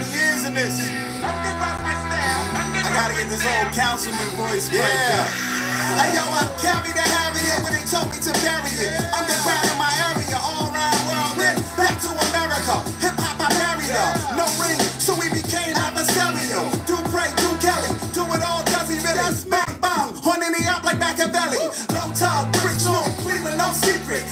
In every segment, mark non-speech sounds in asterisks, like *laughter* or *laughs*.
years in this. I gotta get this old councilman voice yeah. Hey yo, uh, I'm carry the Harrier when they told me to bury it. Underground in my area, all around world with. Back to America, hip hop I barrier. No ring, so we became adversarial. Do pray, do Kelly, do it all, does he really? Bang bang, horning the up like Machiavelli. Low top, brick smoke, Cleveland, no secret.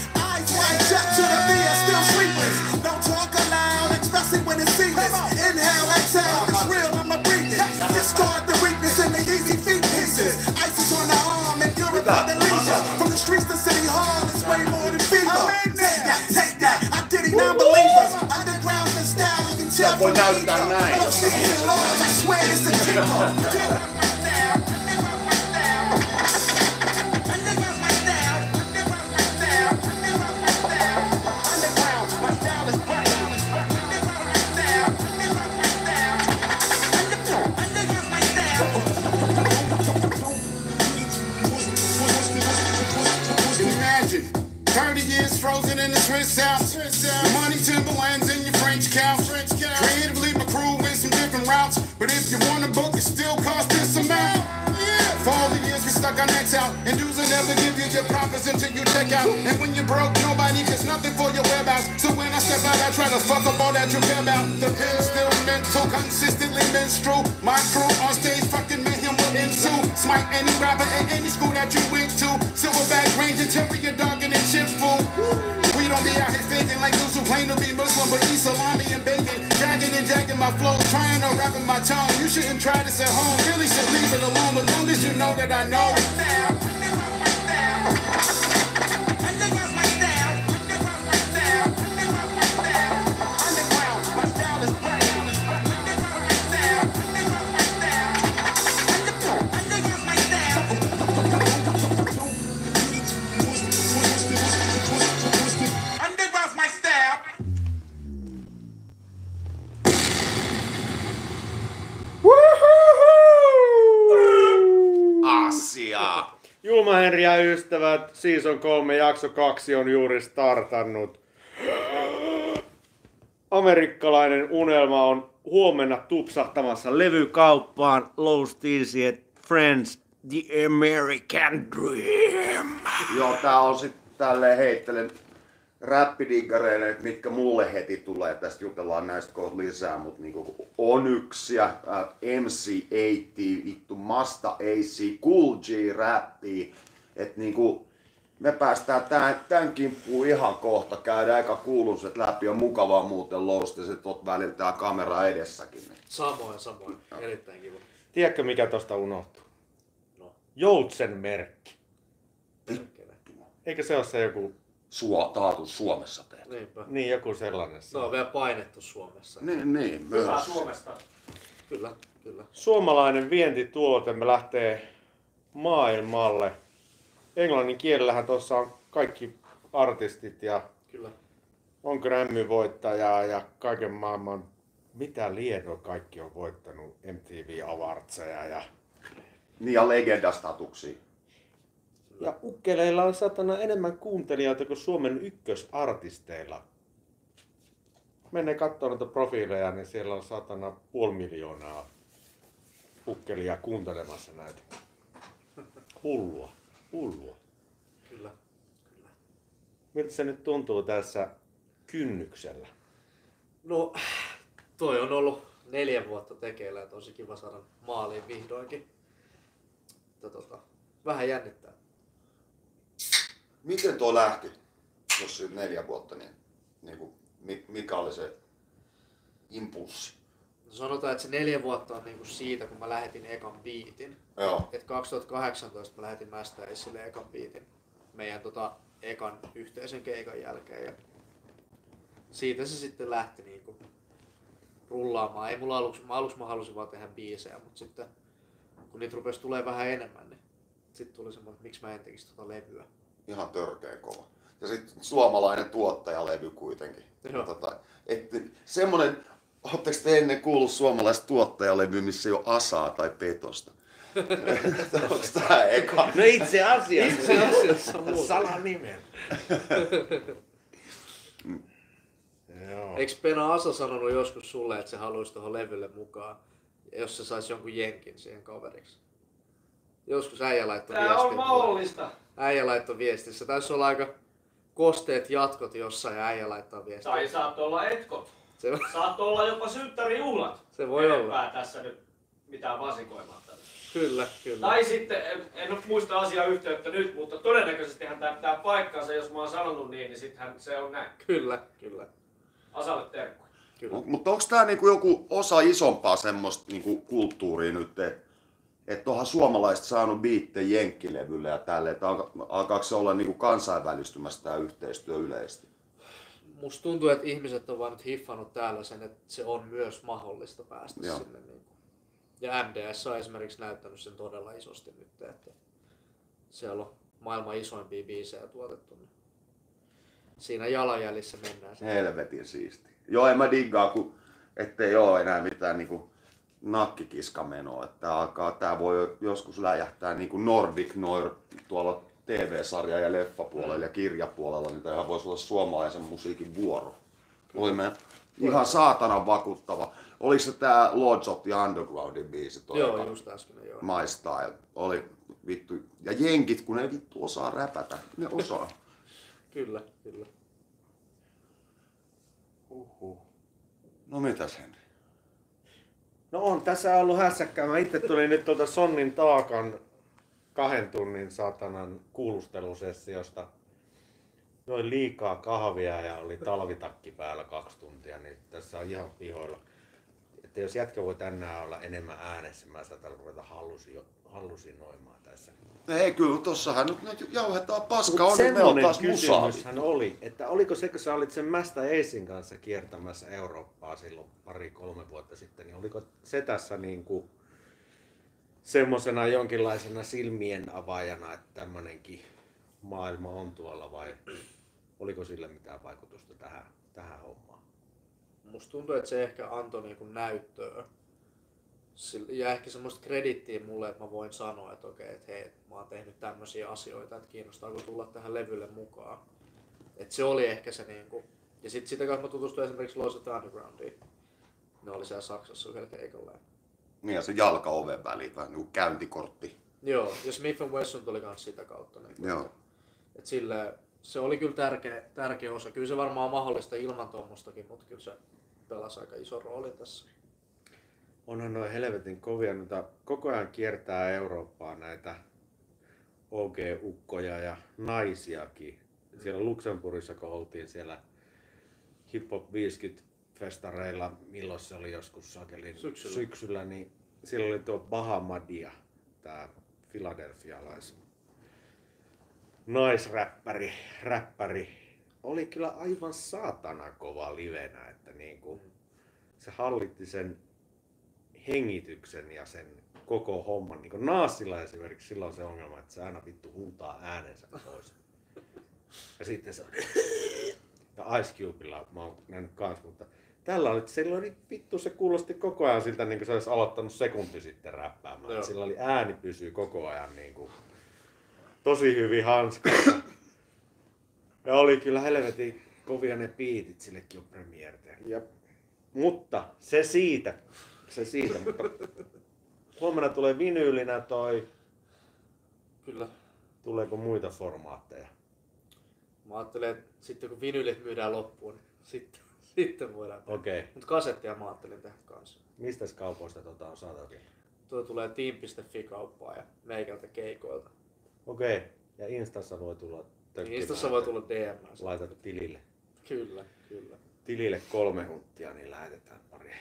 1009. frozen in the Swiss Alps, money Timberlands in your French couch. You want a book, it still costs this amount. For all the years we stuck our necks out, and dudes will never give you your profits until you check out. And when you're broke, nobody gets nothing for your whereabouts. So when I step out, I try to fuck up all that you care about. The pill's still mental, consistently menstrual. My crew on stage fucking met him into. Smite any rapper at any school that you went to. Silverback range interior dog and chips fool. Don't be out here faking like those who claim to be Muslim, but eat salami and bacon. Dragging and jacking my flow, trying to rap in my tongue. You shouldn't try this at home, really should leave it alone. As long as you know that I know. Ystävät, season 3, jakso 2 on juuri startannut. Amerikkalainen unelma on huomenna tupsahtamassa levykauppaan. Low Steelsy et Friends, The American Dream. Joo, tää on sit tälleen heittelen räppidiggareille, mitkä mulle heti tulee. Tästä jutellaan näistä kohta lisää, mutta niinku Onyxia, äh, MC80, vittu Masta AC, Cool G räppiä. Että niinku me päästään tän, tän kimppuun ihan kohta. Käydään eka kuuluiset läpi. On mukavaa muuten lousta, että oot välillä tää kamera edessäkin. Samoin, samoin. Erittäin kiva. Tiedätkö mikä tosta unohtuu? No. Joutsen merkki. Perkele. Eikö se ole se joku, Suo, taatu Suomessa tehty. Niinpä. niin joku sellainen? Se on vielä painettu Suomessa. Niin, niin, myös. Suomesta. Kyllä, kyllä. Suomalainen vientituote, me lähtee maailmalle. Englannin kielellähän tuossa on kaikki artistit ja Kyllä. on Grammy-voittajaa ja kaiken maailman, mitä lienoa kaikki on voittanut, MTV Awardseja ja, Niin ja legendastatuksia. ja ukkeleilla on satana enemmän kuuntelijoita kuin Suomen ykkösartisteilla. Mennään katsomaan noita profiileja, niin siellä on satana puoli miljoonaa ukkelia kuuntelemassa näitä. Hullua, hullua. Kyllä. Kyllä. Miltä se nyt tuntuu tässä kynnyksellä? No, toi on ollut neljä vuotta tekeillä ja tosi kiva saada maaliin vihdoinkin. Mutta tota, vähän jännittää. Miten tuo lähti, jos neljä vuotta, niin, niin kuin, mi- mikä oli se impulssi? No sanotaan, että se neljä vuotta on niinku siitä, kun mä lähetin ekan biitin. Joo. Et 2018 mä lähetin Mästäisille ekan biitin meidän tota ekan yhteisen keikan jälkeen. Ja siitä se sitten lähti niinku rullaamaan. Ei mulla aluksi, mä aluksi mä halusin vaan tehdä biisejä, mutta sitten kun niitä rupesi tulee vähän enemmän, niin sitten tuli semmoinen, että miksi mä en tekisi tota levyä. Ihan törkeä kova. Ja sitten suomalainen tuottajalevy kuitenkin. Joo. Tota, et, semmonen, ootteko te ennen kuullut suomalaista tuottajalevy, missä ei ole asaa tai petosta? *laughs* Onko tää eka? No itse asiassa. Itse asiassa. Salanimen. Joo. Eikö Pena Asa sanonut joskus sulle, että se haluaisi tuohon levylle mukaan, jos se saisi jonkun jenkin siihen kaveriksi? Joskus äijä laittoi Tää on viestin. mahdollista. Äijä laittoi viestin. Se taisi olla aika kosteet jatkot jossain ja äijä laittaa viestin. Tai saattoi olla etkot. Se, Saattoi olla jopa synttärijuhlat. se voi olla. Tässä nyt mitään vasikoimatta. Kyllä, kyllä. Tai sitten, en, en nyt muista asiaa yhteyttä nyt, mutta todennäköisesti hän tämä pitää paikkaansa, jos mä oon sanonut niin, niin sittenhän se on näin. Kyllä, kyllä. Asalle terkkuja. Mutta onko tämä niinku joku osa isompaa semmoista niinku kulttuuria nyt, että et onhan suomalaiset saanut biittejä jenkkilevylle ja tälle, että alka, alkaako se olla niinku kansainvälistymässä tämä yhteistyö yleisesti? Musta tuntuu, että ihmiset on vaan nyt hiffannut täällä sen, että se on myös mahdollista päästä Joo. sinne. Niin kuin. Ja MDS on esimerkiksi näyttänyt sen todella isosti nyt, että siellä on maailman isoimpia biisejä tuotettu. Niin siinä jalanjäljissä mennään. sitten. Helvetin siisti. Joo, en mä diggaa, kun ettei ole enää mitään niinku nakkikiskamenoa. Että alkaa, tää voi joskus läjähtää niinku Nordic Noir tuolla TV-sarja- ja leffapuolella ja kirjapuolella, niin tämähän voisi olla suomalaisen musiikin vuoro. Oli me ihan saatanan vakuuttava. Oliko se tää Lords of the Undergroundin biisi? Toi Joo, just äsken. Joo. My Style. Oli vittu. Ja jenkit, kun ei vittu osaa räpätä. Ne osaa. *laughs* Kyllä, kyllä. No mitäs Henri? No on tässä ollut hässäkkää. Mä itse tulin nyt tuolta Sonnin taakan kahden tunnin satanan kuulustelusessiosta. Noin liikaa kahvia ja oli talvitakki päällä kaksi tuntia, niin tässä on ihan pihoilla. Että jos jätkä voi tänään olla enemmän äänessä, mä saatan ruveta hallusi, hallusinoimaan tässä. Ei kyllä, tossahan nyt, nyt jauhetaan paska on, niin me on taas kysymyshän oli, että oliko se, kun sä olit sen Mästä Eisin kanssa kiertämässä Eurooppaa silloin pari-kolme vuotta sitten, niin oliko se tässä niin kuin semmoisena jonkinlaisena silmien avaajana, että tämmöinenkin maailma on tuolla vai oliko sillä mitään vaikutusta tähän, tähän hommaan? Musta tuntuu, että se ehkä antoi niinku näyttöä. Ja ehkä semmoista kredittiä mulle, että mä voin sanoa, että okei, että hei, mä oon tehnyt tämmöisiä asioita, että kiinnostaako tulla tähän levylle mukaan. Et se oli ehkä se niinku. Ja sitten sitä kautta mä tutustuin esimerkiksi Lois of the Undergroundiin. Ne oli siellä Saksassa yhdellä keikalla. Niin ja se jalka oven väliin, vähän niin kuin käyntikortti. Joo, ja Smith Wesson tuli kans sitä kautta. Niin Joo. Et sille, se oli kyllä tärkeä, tärkeä osa. Kyllä se varmaan on mahdollista ilman tuommoistakin, mutta kyllä se pelasi aika iso rooli tässä. Onhan noin helvetin kovia, noita koko ajan kiertää Eurooppaa näitä OG-ukkoja ja naisiakin. Siellä Luxemburgissa, kun oltiin siellä Hip Hop 50 festareilla, milloin se oli joskus sakelin Syksyllä. syksyllä niin siellä oli tuo Bahamadia, tämä filadelfialais naisräppäri, räppäri. Oli kyllä aivan saatana kova livenä, että niinku, se hallitti sen hengityksen ja sen koko homman. Niin kuin Naasilla esimerkiksi sillä on se ongelma, että se aina vittu huutaa äänensä pois. Ja sitten se on... *laughs* Ja Ice Cubella mä oon nähnyt kans, mutta tällä oli, sillä oli vittu, se kuulosti koko ajan siltä, niin kuin se olisi aloittanut sekunti sitten räppäämään. Joo. Sillä oli ääni pysyy koko ajan niin kuin, tosi hyvin hanskassa. Ja oli kyllä helvetin kovia ne biitit sillekin on mutta se siitä, se siitä, mutta huomenna tulee vinyylinä toi, Kyllä. tuleeko muita formaatteja? Mä ajattelen, että sitten kun vinylit myydään loppuun, niin sitten, sitten voidaan tehdä. Okei, okay. Mutta kasettia mä ajattelin tehdä kanssa. mistä kaupoista tota on saatavilla? Tuo tulee team.fi-kauppaa ja meikältä keikoilta. Okei, okay. ja Instassa voi tulla tökkimään, Instassa voi tulla DM. Laitat tilille. Kyllä, kyllä. Tilille kolme hunttia, niin lähetetään pari,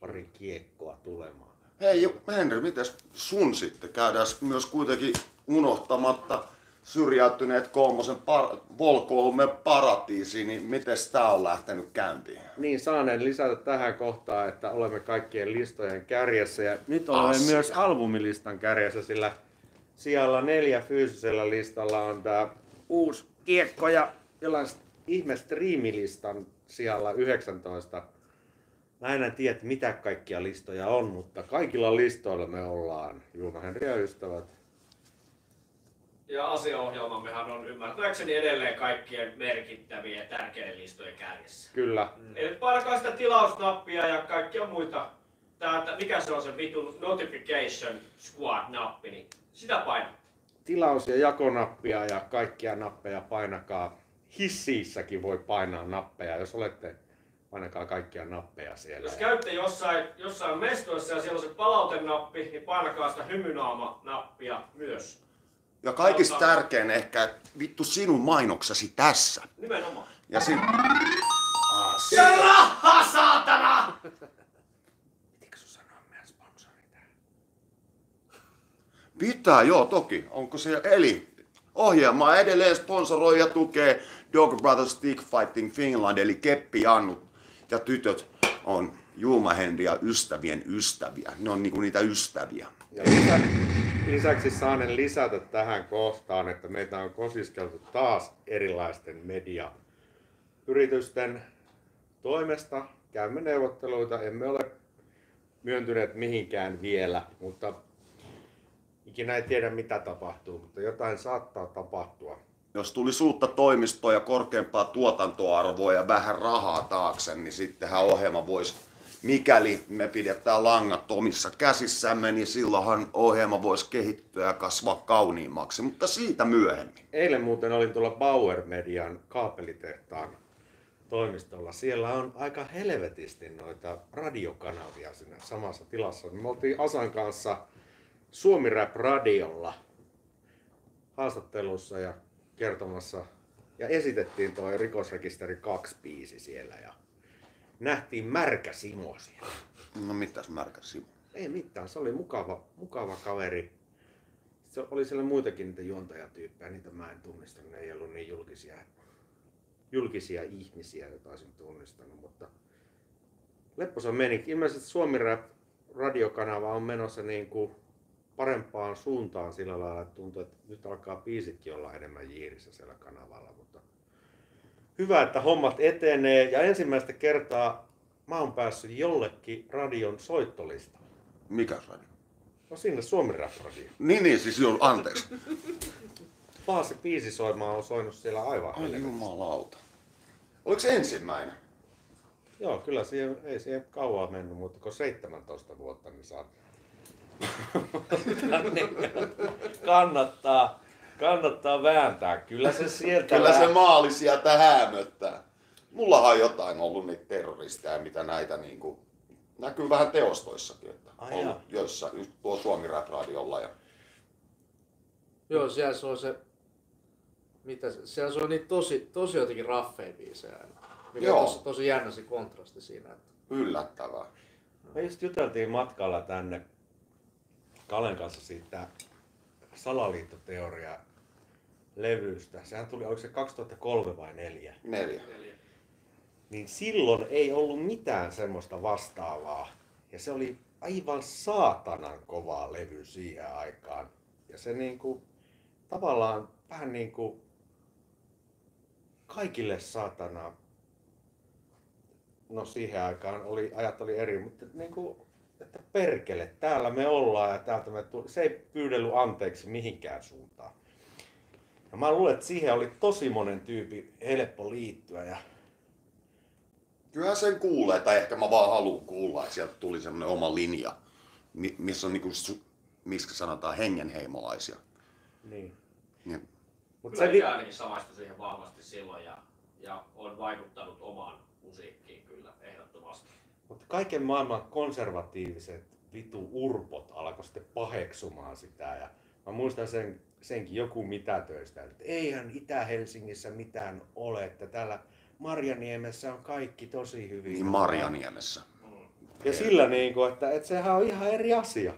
pari kiekkoa tulemaan. Hei Henri, mitäs sun sitten? Käydään myös kuitenkin unohtamatta syrjäytyneet kolmosen par- Volkolme paratiisiin, niin miten tää on lähtenyt käyntiin? Niin, saaneen lisätä tähän kohtaan, että olemme kaikkien listojen kärjessä ja nyt olemme Asia. myös albumilistan kärjessä, sillä sijalla neljä fyysisellä listalla on tämä uusi kiekko ja jollain ihme striimilistan sijalla 19. Mä en tiedä, mitä kaikkia listoja on, mutta kaikilla listoilla me ollaan, Juuna Henri ja ystävät, ja asiaohjelmammehan on ymmärtääkseni edelleen kaikkien merkittävien ja tärkeiden listojen kärjessä. Kyllä. Eli painakaa sitä tilausnappia ja kaikkia muita. Tää, mikä se on se vitun notification squad-nappi, niin sitä painaa. Tilaus- ja jakonappia ja kaikkia nappeja painakaa. Hissiissäkin voi painaa nappeja. Jos olette, painakaa kaikkia nappeja siellä. Jos käytte jossain, jossain mestoissa ja siellä on se palautenappi, niin painakaa sitä hymynaama-nappia myös. Ja kaikista tärkein ehkä, että vittu sinun mainoksesi tässä. Nimenomaan. Ja sin... Ja raha, saatana! Pitikö sun sanoa meidän sponsori tähän? Pitää, joo toki. Onko se, eli ohjelma edelleen sponsoroi ja tukee Dog Brothers Stick Fighting Finland, eli Keppi, Jannu ja tytöt on Julmahendi ja ystävien ystäviä. Ne on niinku niitä ystäviä. Ja lisäksi saanen lisätä tähän kohtaan, että meitä on kosiskeltu taas erilaisten mediayritysten toimesta. Käymme neuvotteluita, emme ole myöntyneet mihinkään vielä, mutta ikinä ei tiedä mitä tapahtuu, mutta jotain saattaa tapahtua. Jos tuli uutta toimistoa ja korkeampaa tuotantoarvoa ja vähän rahaa taakse, niin sittenhän ohjelma voisi, mikäli me pidetään langat omissa käsissämme, niin silloinhan ohjelma voisi kehittyä ja kasvaa kauniimmaksi, mutta siitä myöhemmin. Eilen muuten olin tuolla Bauer Median kaapelitehtaan toimistolla. Siellä on aika helvetisti noita radiokanavia siinä samassa tilassa. Me oltiin Asan kanssa Suomi Rap Radiolla haastattelussa ja kertomassa ja esitettiin tuo rikosrekisteri 2 biisi siellä ja nähtiin Märkä Simo siellä. No mitäs märkä Simo? Ei mitään, se oli mukava, mukava kaveri. Se oli siellä muitakin niitä juontajatyyppejä, niitä mä en tunnistanut, ne ei ollut niin julkisia, julkisia ihmisiä, joita olisin tunnistanut, mutta Lepposa meni. Ilmeisesti Suomi Rap radiokanava on menossa niin kuin parempaan suuntaan sillä lailla, että tuntuu, että nyt alkaa biisitkin olla enemmän jiirissä siellä kanavalla, mutta hyvä, että hommat etenee ja ensimmäistä kertaa mä oon päässyt jollekin radion soittolistalle. Mikä radio? No sinne Suomi Rap Radio. Niin, niin, siis joo, anteeksi. Paasi biisisoimaa on soinut siellä aivan Ai jumalauta. Oliko se ensimmäinen? Joo, kyllä siihen, ei siihen kauan mennyt, mutta kun 17 vuotta, niin saa *laughs* kannattaa, kannattaa vääntää. Kyllä se sieltä Kyllä se maali sieltä häämöttää. Mullahan on jotain ollut niitä terroristeja, mitä näitä niinku, näkyy vähän teostoissakin, että Ai ollut jaa. joissa, just tuo Suomi Rap Radiolla ja Joo, siellä se on se... Mitä se, siellä se on niitä tosi, tosi jotenkin raffeja biisejä aina. Mikä Joo. on tosi, tosi jännä se kontrasti siinä. Että... yllättävää. Me just juteltiin matkalla tänne Kalen kanssa siitä salaliittoteoria levystä. Sehän tuli, oliko se 2003 vai 2004? Neljä. niin silloin ei ollut mitään semmoista vastaavaa. Ja se oli aivan saatanan kova levy siihen aikaan. Ja se niinku, tavallaan vähän niinku kaikille saatana, no siihen aikaan oli, ajat oli eri, mutta niinku, että perkele, täällä me ollaan ja täältä me tuli. Se ei pyydellyt anteeksi mihinkään suuntaan. Ja mä luulen, että siihen oli tosi monen tyypin helppo liittyä ja Kyllähän sen kuulee, tai ehkä mä vaan haluan kuulla, että sieltä tuli semmoinen oma linja, mi- missä on niinku, miksi sanotaan hengenheimolaisia. Niin. Niin. Mut Kyllä se, ainakin samaistui siihen vahvasti silloin ja, ja on vaikuttanut omaan musiikkiin kyllä ehdottomasti. mutta kaiken maailman konservatiiviset vitu urpot alkoi sitten paheksumaan sitä. Ja mä muistan sen, senkin joku mitätöistä, että eihän Itä-Helsingissä mitään ole, että täällä Marjaniemessä on kaikki tosi hyvin. Niin Marjaniemessä. Ja sillä niin kuin, että, että sehän on ihan eri asia.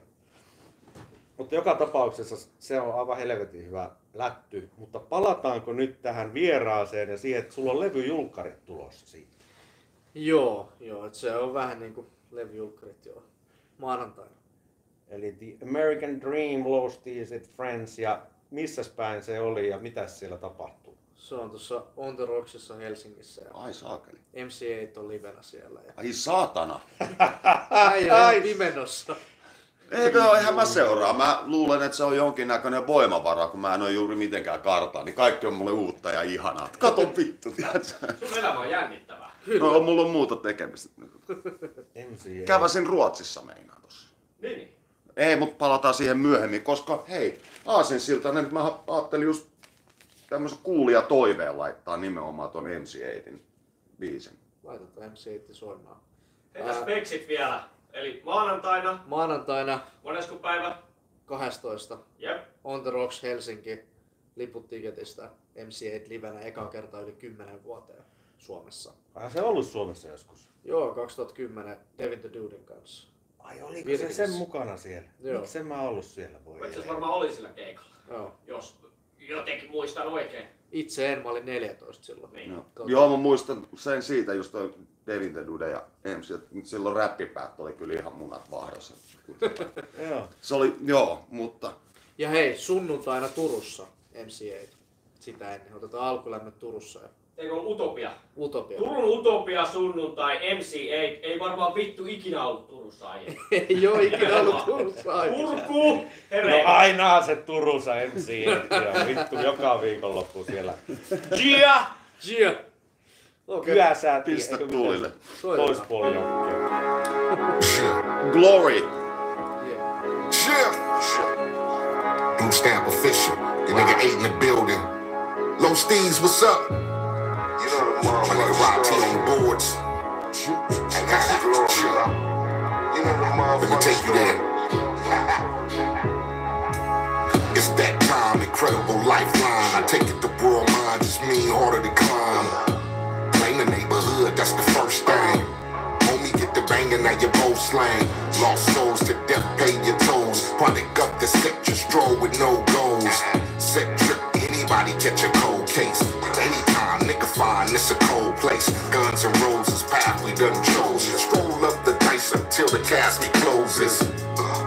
Mutta joka tapauksessa se on aivan helvetin hyvä lätty. Mutta palataanko nyt tähän vieraaseen ja siihen, että sulla on levyjulkkarit tulossa siitä? Joo, joo, että se on vähän niinku levyjulkkarit joo. Maanantaina. Eli The American Dream, Lost Is It Friends ja missä päin se oli ja mitä siellä tapahtuu? Se on tuossa On The Rocksissa Helsingissä ja Ai saakeli. MC8 on livenä siellä. Ja... Ai saatana. Äijä *laughs* Ai. on pimenossa. Eikö ole, eihän mä seuraa. Mä luulen, että se on jonkinnäköinen voimavara, kun mä en ole juuri mitenkään karttaa, niin kaikki on mulle uutta ja ihanaa. Kato vittu, tiedätkö? Sun elämä on jännittävää. No, mulla on muuta tekemistä. *laughs* Käväsin Ruotsissa meinaan tossa. Niin. Ei, mutta palataan siihen myöhemmin, koska hei, Aasinsiltainen, mä ajattelin just tämmöisen kuulija toiveen laittaa nimenomaan ton MC8 biisin. Laitetaan MC8 soimaan. Heitä Ää. speksit vielä. Eli maanantaina, Maanantaina monesko päivä? 12. Jep. On the Rocks Helsinki. Liput tiketistä MC8 livenä eka kertaa yli 10 vuoteen Suomessa. Ai se ollut Suomessa joskus? Joo, 2010 Devin the Duden kanssa. Ai oliko se Virkis. sen mukana siellä? Joo. Miksi en mä ollut siellä? Voi Itse varmaan oli sillä keikalla, Joo. jos jotenkin muistan oikein. Itse en, mä olin 14 silloin. Niin. Joo, Tota- Joo mä muistan sen siitä just toi Devin the Dude ja MC, että silloin räppipäät oli kyllä ihan munat vahdassa. *laughs* Joo. Se oli, joo, mutta Ja hei, sunnuntaina Turussa MC8. Sitä ennen. Otetaan alkulämmöt Turussa ja Eikö ole Utopia? Utopia. Turun Utopia sunnuntai MC8. Ei varmaan vittu ikinä ollut Turussa aiemmin. Ei oo ikinä ollut Turussa aikaisemmin. Purku! No Hereillä! aina se Turussa MC ja vittu joka viikonloppu siellä. Gia! Gia! Okei. Kyäsäätiin. pistä tuulille. jokkia. Glory! Yeah. Yeah. Blue stamp official. The nigga eight in the building. Low Steez, what's up? You know the My nigga Rock T on the boards. I got it. You know the Let me take you there. It's that time, incredible lifeline. I take it the world mind, just me harder to climb. Claim the neighborhood, that's the first thing. Homie, get the banging, now you both slang. Lost souls to death, pay your tolls. Product up the set, just stroll with no goals. Set trip, anybody catch a cold case. This a cold place. Guns and roses, path we done chose. Stroll up the dice until the casket closes.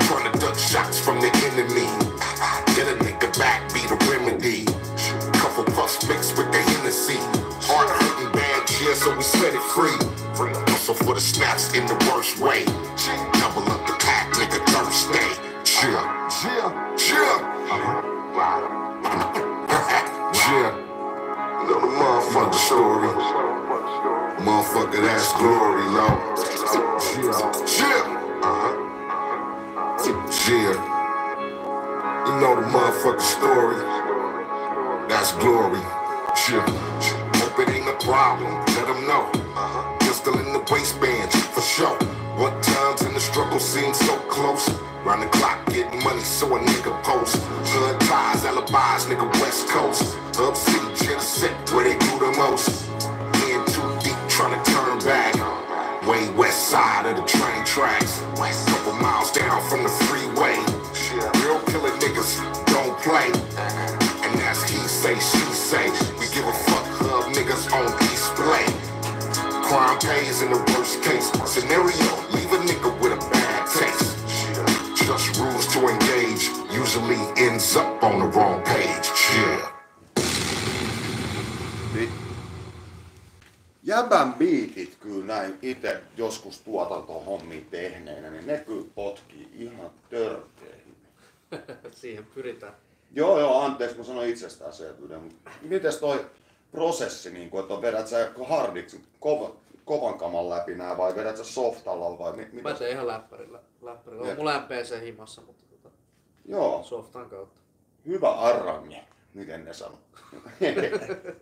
Trying to duck shots from the enemy. Get a nigga back, be the remedy. Couple puffs mixed with the Hennessy. Hard hitting bad cheer, so we set it free. Hustle for the snaps in the worst way. Double up the pack, nigga, Thursday. Chill, chill, chill. Chill. Know the motherfucker story. Motherfucker, that's glory, low. Chill, chill. Uh-huh. Chill. You know the motherfucker story. That's glory. Chill. Hope it ain't a problem. Let them know. Uh-huh. Pistol in the waistband, for sure. What times in the struggle seem so close. Round the clock, getting money, so a nigga post. Hood ties, alibis, nigga West Coast. Up city, chill set where they do the most. In too deep, trying to turn back. Way west side of the train tracks. Couple miles down from the freeway. Real killer niggas don't play. And that's he say, she say. We give a fuck hub niggas on display. Crime pays in the worst case scenario. Leave a nigga with a bad taste. Just rules to engage. Usually ends up on the wrong Jäbän biitit kyllä näin itse joskus tuotantohommia tehneenä, niin ne kyllä potkii ihan törkeä. *laughs* Siihen pyritään. Joo, joo, anteeksi, mä sanoin itsestäänselvyyden, mutta mites toi prosessi, niin kun, että vedät sä hardiksi kova, kovan kaman läpi nää vai vedät sä softalla vai mi, Mä mitä? teen ihan läppärillä. läppärillä. On mulla MPC himassa, mutta tota, Joo, softan kautta. hyvä arrange, miten ne sanoo.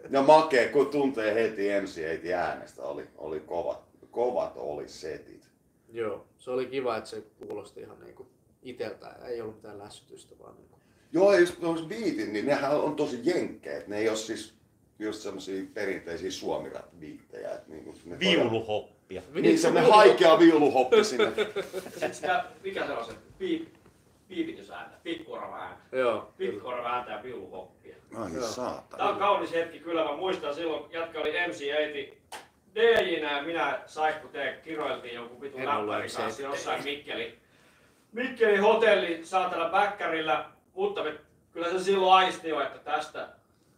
ja makee, kun tuntee heti MC äänestä, oli, oli kovat, kovat oli setit. Joo, se oli kiva, että se kuulosti ihan niinku iteltään. Ei ollut mitään lässytystä, vaan niinku. Joo, ja just tuossa biitit, niin nehän on tosi jenkkejä. Ne ei ole siis just semmosia perinteisiä suomirat biittejä. Että niinku ne Viuluhoppia. Niin semmonen haikea viuluhoppi sinne. *laughs* Sitten sitä, mikä se on se piip, piipitysääntä, pikkuorava ääntä. Joo, Pikkuorava ääntä ja viuluhoppia. Ai Joo. Tää on saatana. kaunis hetki, kyllä mä muistan silloin, jatka oli MC8, DJnä ja minä Saikku T kiroiltiin jonkun vitun läppärin kanssa MC8. jossain Mikkeli. Mikkeli hotelli saatana bäkkärillä, mutta me, kyllä se silloin aisti jo, että tästä,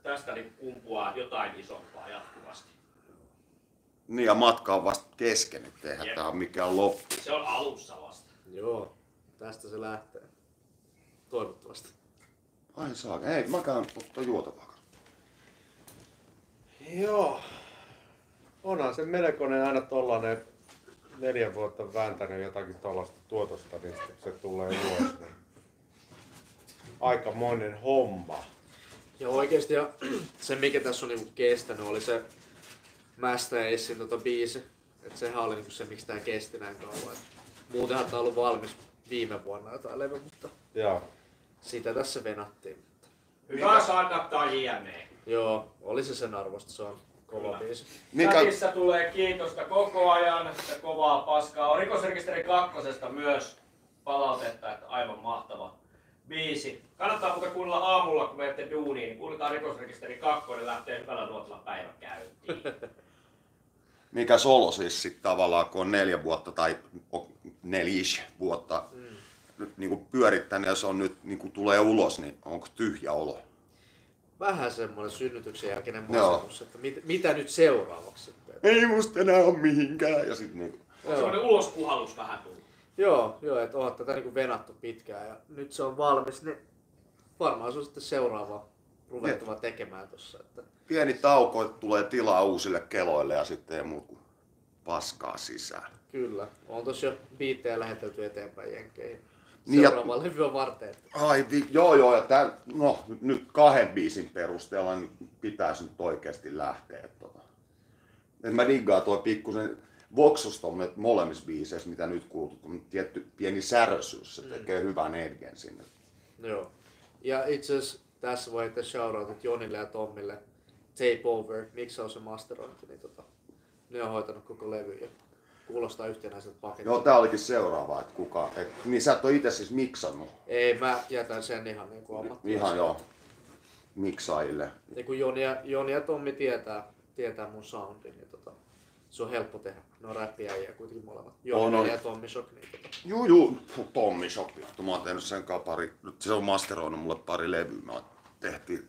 tästä niin kumpuaa jotain isompaa jatkuvasti. Niin ja matka on vasta kesken, ettei tää ole mikään loppu. Se on alussa vasta. joo. tästä se lähtee. Toivottavasti. Ai saa, ei mäkään ottaa juotavaa. Joo. Onhan se melkoinen aina tollanen neljä vuotta vääntänyt jotakin tuollaista tuotosta, niin sitten se tulee ulos. Niin aikamoinen homma. Ja oikeesti ja *clears throat* se mikä tässä on niinku kestänyt oli se Master Acein tota biisi. Et sehän oli niinku se miksi tää kesti näin kauan. Et muutenhan tää on ollut valmis viime vuonna jotain levy, mutta Joo. Sitä tässä venattiin. Hyvä kannattaa JME. Joo, oli se sen arvosta, se on kova Kyllä. biisi. Niin, ka- Chatissa tulee kiitosta koko ajan ja kovaa paskaa. On rikosrekisteri kakkosesta myös palautetta, että aivan mahtava biisi. Kannattaa muuten kuunnella aamulla, kun menette duuniin, niin kuunnellaan rikosrekisteri kakkonen, lähtee hyvällä nuotilla päivä käyntiin. mikä solo siis sit tavallaan, kun on neljä vuotta tai neljis vuotta mm. Niin kuin pyörittänyt ja se on nyt niin kuin tulee ulos, niin onko tyhjä olo? Vähän semmoinen synnytyksen jälkeinen masennus, että mit, mitä nyt seuraavaksi sitten. Ei musta enää ole mihinkään. Ja sit niin, On semmoinen ulospuhallus vähän tullut. Joo, joo, että on tätä niinku venattu pitkään ja nyt se on valmis, niin varmaan se on sitten seuraava ruvettava tekemään tossa. Että pieni tauko, että tulee tilaa uusille keloille ja sitten ei muuta kuin paskaa sisään. kyllä, on tossa jo biittejä lähetelty eteenpäin jenkeihin. Niin ja- Seuraavaan levyä varten. Ai vi, joo joo, ja tää, no nyt- kahden biisin perusteella niin pitäisi nyt oikeasti lähteä. että Tota. Et mä diggaan tuo pikkusen Voxus tuonne molemmissa biiseissä, mitä nyt kuultu, on tietty pieni säröisyys, se tekee hyvän energian sinne. Joo. Ja itse asiassa tässä voi heittää shoutoutit Jonille ja Tommille. Tape Over, miksaus ja masterointi, niin tota, ne on hoitanut koko levy ja kuulostaa yhtenäiseltä paketilta. Joo, tää olikin seuraava, että kuka, et, niin sä et ole itse siis miksannut Ei, mä jätän sen ihan niin kuin ihan joo miksaajille. Niin kuin Joni ja, Joni ja Tommi tietää, tietää mun soundin, niin tota, se on helppo tehdä. Ne on räppiäjiä kuitenkin molemmat. Joni on. ja Tommi Shock, niin tota, Juu, juu, Tommi Shop. Mä oon tehnyt sen kanssa pari, nyt se on masteroinut mulle pari levyä. Mä tehtiin,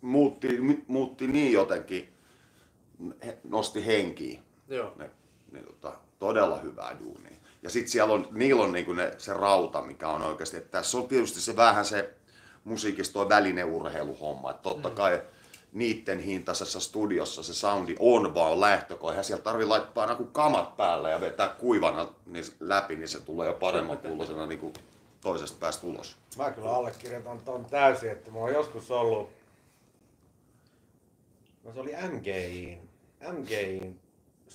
muutti, muutti niin jotenkin, he- nosti henkiä. joo. Ne, ne tota, todella hyvää duunia. Ja sitten siellä on, niillä on niinku ne, se rauta, mikä on oikeasti, että tässä on tietysti se vähän se musiikista tuo välineurheiluhomma, että totta kai niiden hintaisessa studiossa se soundi on vaan lähtökohta. Eihän siellä tarvii laittaa aina kuin kamat päälle ja vetää kuivana niin läpi, niin se tulee jo paremman kuulosena niin kuin toisesta päästä ulos. Mä kyllä allekirjoitan ton täysin, että mä oon joskus ollut, no se oli MGIin, MGIin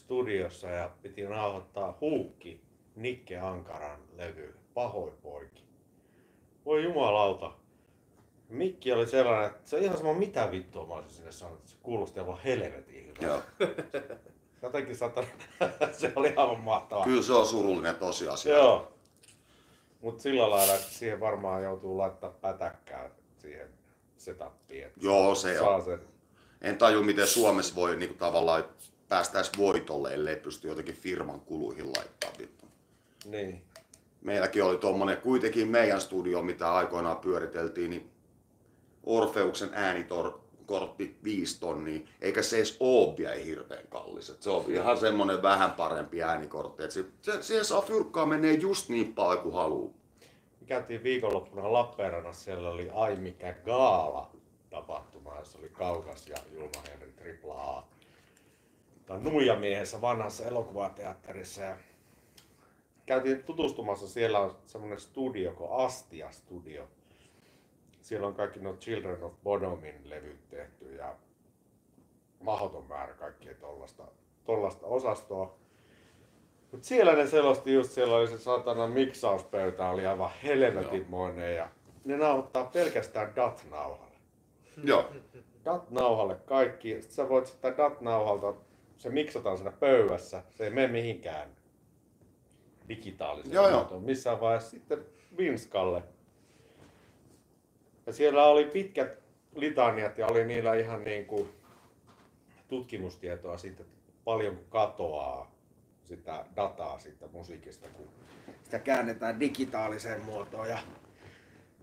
studiossa ja piti nauhoittaa Huukki Nikke Ankaran levy Pahoin poiki. Voi jumalauta. Mikki oli sellainen, että se on ihan sama mitä vittua mä olisin sinne sanonut, että se kuulosti aivan helvetin hyvältä. Joo. *laughs* Jotenkin satan, *laughs* se oli aivan mahtavaa. Kyllä se on surullinen tosiasia. Joo. Mut sillä lailla, että siihen varmaan joutuu laittaa pätäkkää siihen setappiin. Joo, se saa on. sen. En taju, miten Suomessa voi niin kuin, tavallaan päästäisi voitolle, ellei pysty jotenkin firman kuluihin laittaa vittu. Niin. Meilläkin oli tuommoinen, kuitenkin meidän studio, mitä aikoinaan pyöriteltiin, niin Orfeuksen äänikortti 5 tonnia, eikä se edes vielä hirveän kallis. Et se on ihan semmonen vähän parempi äänikortti. Et se, se, siihen saa fyrkkaa menee just niin paljon kuin haluu. Me käytiin viikonloppuna Lappeenrannassa, siellä oli Ai mikä gaala tapahtuma, jossa oli Kaukas ja Julma Henri Tripla A. Tai Nuijamiehessä vanhassa elokuvateatterissa. Ja käytiin tutustumassa, siellä on semmoinen studio kuin Astia Studio. Siellä on kaikki nuo Children of Bodomin levyt tehty ja mahdoton määrä kaikkea tollasta, tollasta osastoa. Mut siellä ne selosti just, siellä oli se satana miksauspöytä, oli aivan helvetinmoinen ja ne nauhoittaa pelkästään DAT-nauhalle. Joo. DAT-nauhalle kaikki, sitten sä voit sitä DAT-nauhalta, se miksataan siinä pöydässä, se ei mene mihinkään digitaaliseen Joo, joo. muotoon missään vaiheessa sitten Vinskalle. Ja siellä oli pitkät litaniat ja oli niillä ihan niin kuin tutkimustietoa siitä, että paljonko katoaa sitä dataa siitä musiikista, kun sitä käännetään digitaaliseen muotoon. Ja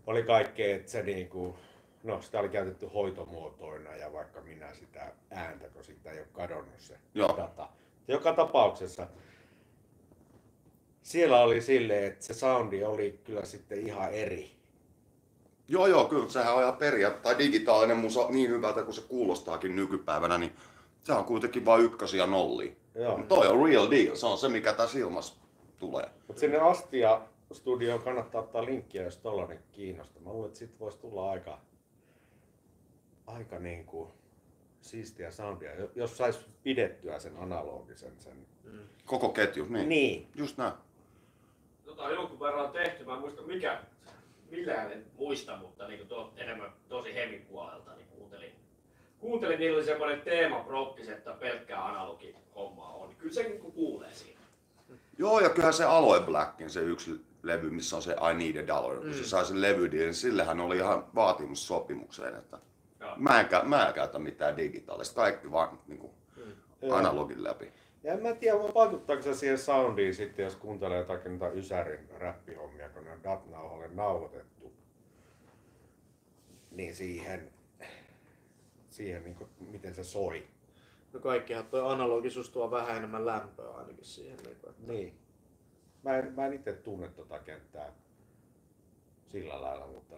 oli kaikkea, että se niin kuin, no sitä oli käytetty hoitomuotoina ja vaikka minä sitä ääntä, kun siitä ei ole kadonnut se Joo. data. Joka tapauksessa siellä oli silleen, että se soundi oli kyllä sitten ihan eri. Joo, joo, kyllä sehän on ihan peria, tai digitaalinen musa niin hyvältä kuin se kuulostaakin nykypäivänä, niin se on kuitenkin vain ykkösiä nollia. Joo. Toi on real deal, se on se mikä tässä ilmassa tulee. Mutta sinne Astia studioon kannattaa ottaa linkkiä, jos tollanen kiinnostaa. Mä luulen, että sit voisi tulla aika, aika niinku siistiä soundia, jo- jos sais pidettyä sen analogisen sen. Koko ketju, niin. Niin. Just näin. Tota, jonkun verran on tehty, mä en muista mikä, millään en muista, mutta niin to, enemmän tosi heavy puolelta niin kuuntelin. Kuuntelin, niillä oli semmoinen teema prokkis, että pelkkää analogi hommaa on. Kyllä se niin kuulee siinä. Joo, ja kyllähän se Aloe Blackin se yksi levy, missä on se I Need a Dollar, kun se sai sen levydiin, sillehän oli ihan vaatimus sopimukseen, että. Mä en, mä en käytä mitään digitaalista, kaikki vaan niin kuin, analogin läpi. Ja en mä tiedä, vaikuttaako se siihen soundiin sitten, jos kuuntelee jotakin noita Ysärin räppihommia, kun ne on DAT-nauhalle nauhoitettu. Niin siihen, siihen niin kuin, miten se soi. No kaikkihan tuo analogisuus tuo vähän enemmän lämpöä ainakin siihen. Niin kuin, että Niin. Mä en, mä en itse tunne tota kenttää sillä lailla, mutta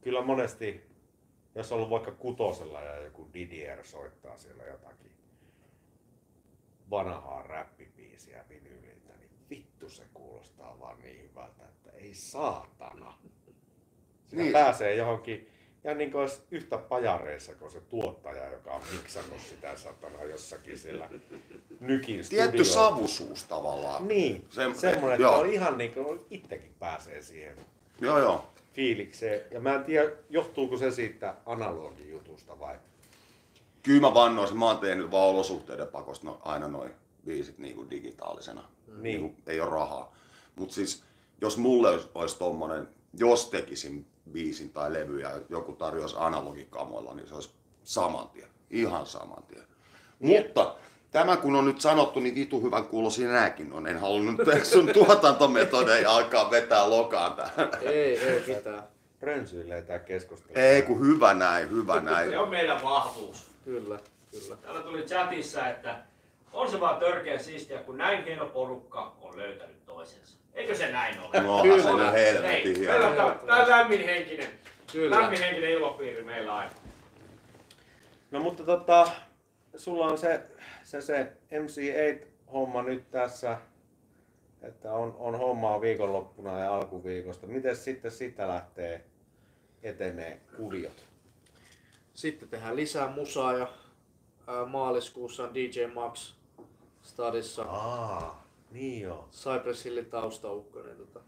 kyllä monesti, jos on ollut vaikka kutosella ja joku Didier soittaa siellä jotakin vanhaa räppibiisiä vinyliltä, niin vittu se kuulostaa vaan niin hyvältä, että ei saatana. Siinä Niin. pääsee johonkin, ja niin kuin olisi yhtä pajareissa kuin se tuottaja, joka on miksannut sitä satana jossakin siellä nykin Tietty savusuus tavallaan. Niin, Se- Se, semmoinen, että joo. on ihan niin kuin itsekin pääsee siihen Joo, joo. Fiilikseen. Ja mä en tiedä, johtuuko se siitä analogijutusta vai? Kyllä mä vannoisin, mä oon tehnyt vaan olosuhteiden pakosta no, aina noin biisit niin kuin digitaalisena. Niin. Niin kuin, ei ole rahaa. Mutta siis, jos mulle olisi, olisi tommonen, jos tekisin biisin tai levy ja joku tarjoaisi analogikamoilla, niin se olisi saman tien. Ihan saman tien. Niin. Mutta tämä kun on nyt sanottu, niin vitu hyvän kuulosia nääkin on. En halunnut sun tuotantometodeja alkaa vetää lokaan tähän. Ei, ei mitään. Rönsyilee tää keskustelu. Ei kun hyvä näin, hyvä näin. Se on meidän vahvuus. Kyllä, kyllä. Täällä tuli chatissa, että on se vaan törkeä siistiä, kun näin hieno porukka on löytänyt toisensa. Eikö se näin ole? No onhan se nyt helvetin hieno. meillä on tää lämminhenkinen, Kyllä. lämminhenkinen ilmapiiri meillä aina. No mutta tota, sulla on se, se, se MC8-homma nyt tässä, että on, on hommaa viikonloppuna ja alkuviikosta. Miten sitten sitä lähtee etenee kuviot? Sitten tehdään lisää musaa ja ää, maaliskuussa on DJ Max Stadissa. Aa, niin joo. Cypress Hillin taustaukko, niin tota,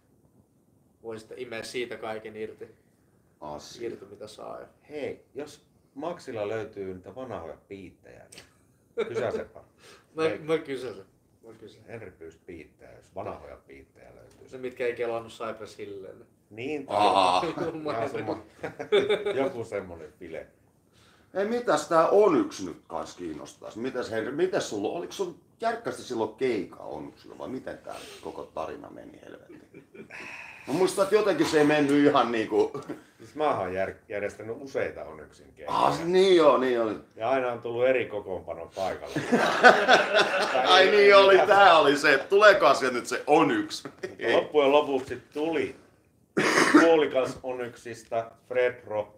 voi sitten imeä siitä kaiken irti, Asia. irti mitä saa. Ja Hei, jos Maxilla löytyy niitä vanhoja piittejä, niin kysäsepä. mä, Hei. mä kysyn sen. Mä kysyn. Henry pyysi piittejä, jos vanhoja piittejä löytyy. Se mitkä ei kelannut Cypress Hillille. Niin. Sama. *laughs* *laughs* joku semmonen bile. Ei mitäs tää on yksi nyt kans kiinnostaisi. Mitäs Henri, mitäs sulla, oliko sun järkkästi silloin keika Onyxilla vai miten tää koko tarina meni helvettiin? *laughs* Mä muistan, että jotenkin se ei mennyt ihan niinku... Siis mä oon jär, järjestänyt useita Onyxin keikkoja. Ah, niin joo, niin oli. Ja aina on tullut eri kokoonpano paikalle. *laughs* Ai niin oli, tää oli se. Tuleekaan sieltä nyt se Onyx? Ei. Loppujen lopuksi tuli puolikas Onyxista Fredro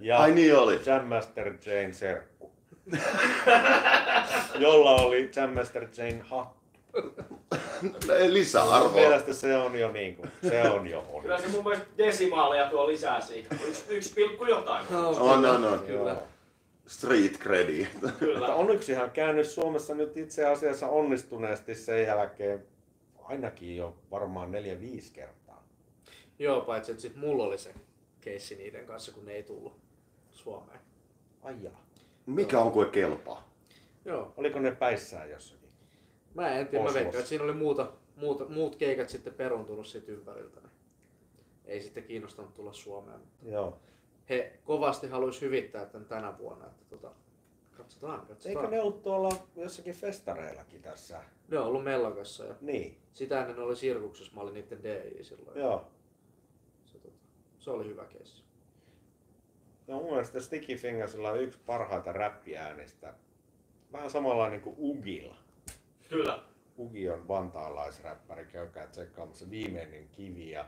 ja Ai niin oli. Jam Master Jane serkku. *laughs* jolla oli Jam Master Jane hattu. Lisäarvoa. Mielestä se on jo niinku, se on jo Kyllä Onyx. se mun mielestä desimaaleja tuo lisää siihen. Yksi, yksi pilkku jotain. On, on, on. Kyllä. Street credit. Mutta Kyllä. On käynyt Suomessa nyt itse asiassa onnistuneesti sen jälkeen ainakin jo varmaan neljä viisi kertaa. Joo, paitsi että sit mulla oli se keissi niiden kanssa, kun ne ei tullut Suomeen. Ai jaa. Mikä on kuin kelpaa? Joo, Oliko ne päissään jossakin? Mä en tiedä, mä Oslossa. veikkaan, että siinä oli muuta, muuta, muut keikat sitten peruuntunut siitä ympäriltä. niin Ei sitten kiinnostanut tulla Suomeen. Joo. He kovasti haluaisi hyvittää tämän tänä vuonna. Että tota, katsotaan, katsotaan. Eikö ne ollut tuolla jossakin festareillakin tässä? Ne on ollut mellakassa ja Niin, sitä ennen ne oli sirkuksessa, mä olin niiden DJ silloin. joo. Se, tota, se oli hyvä keissi. Ja mun mielestä Sticky Fingersilla on yksi parhaita räppiäänistä. Vähän samanlainen kuin Ugilla. Kyllä. Ugi on vantaalaisräppäri, käykää tsekkaamassa viimeinen kivi ja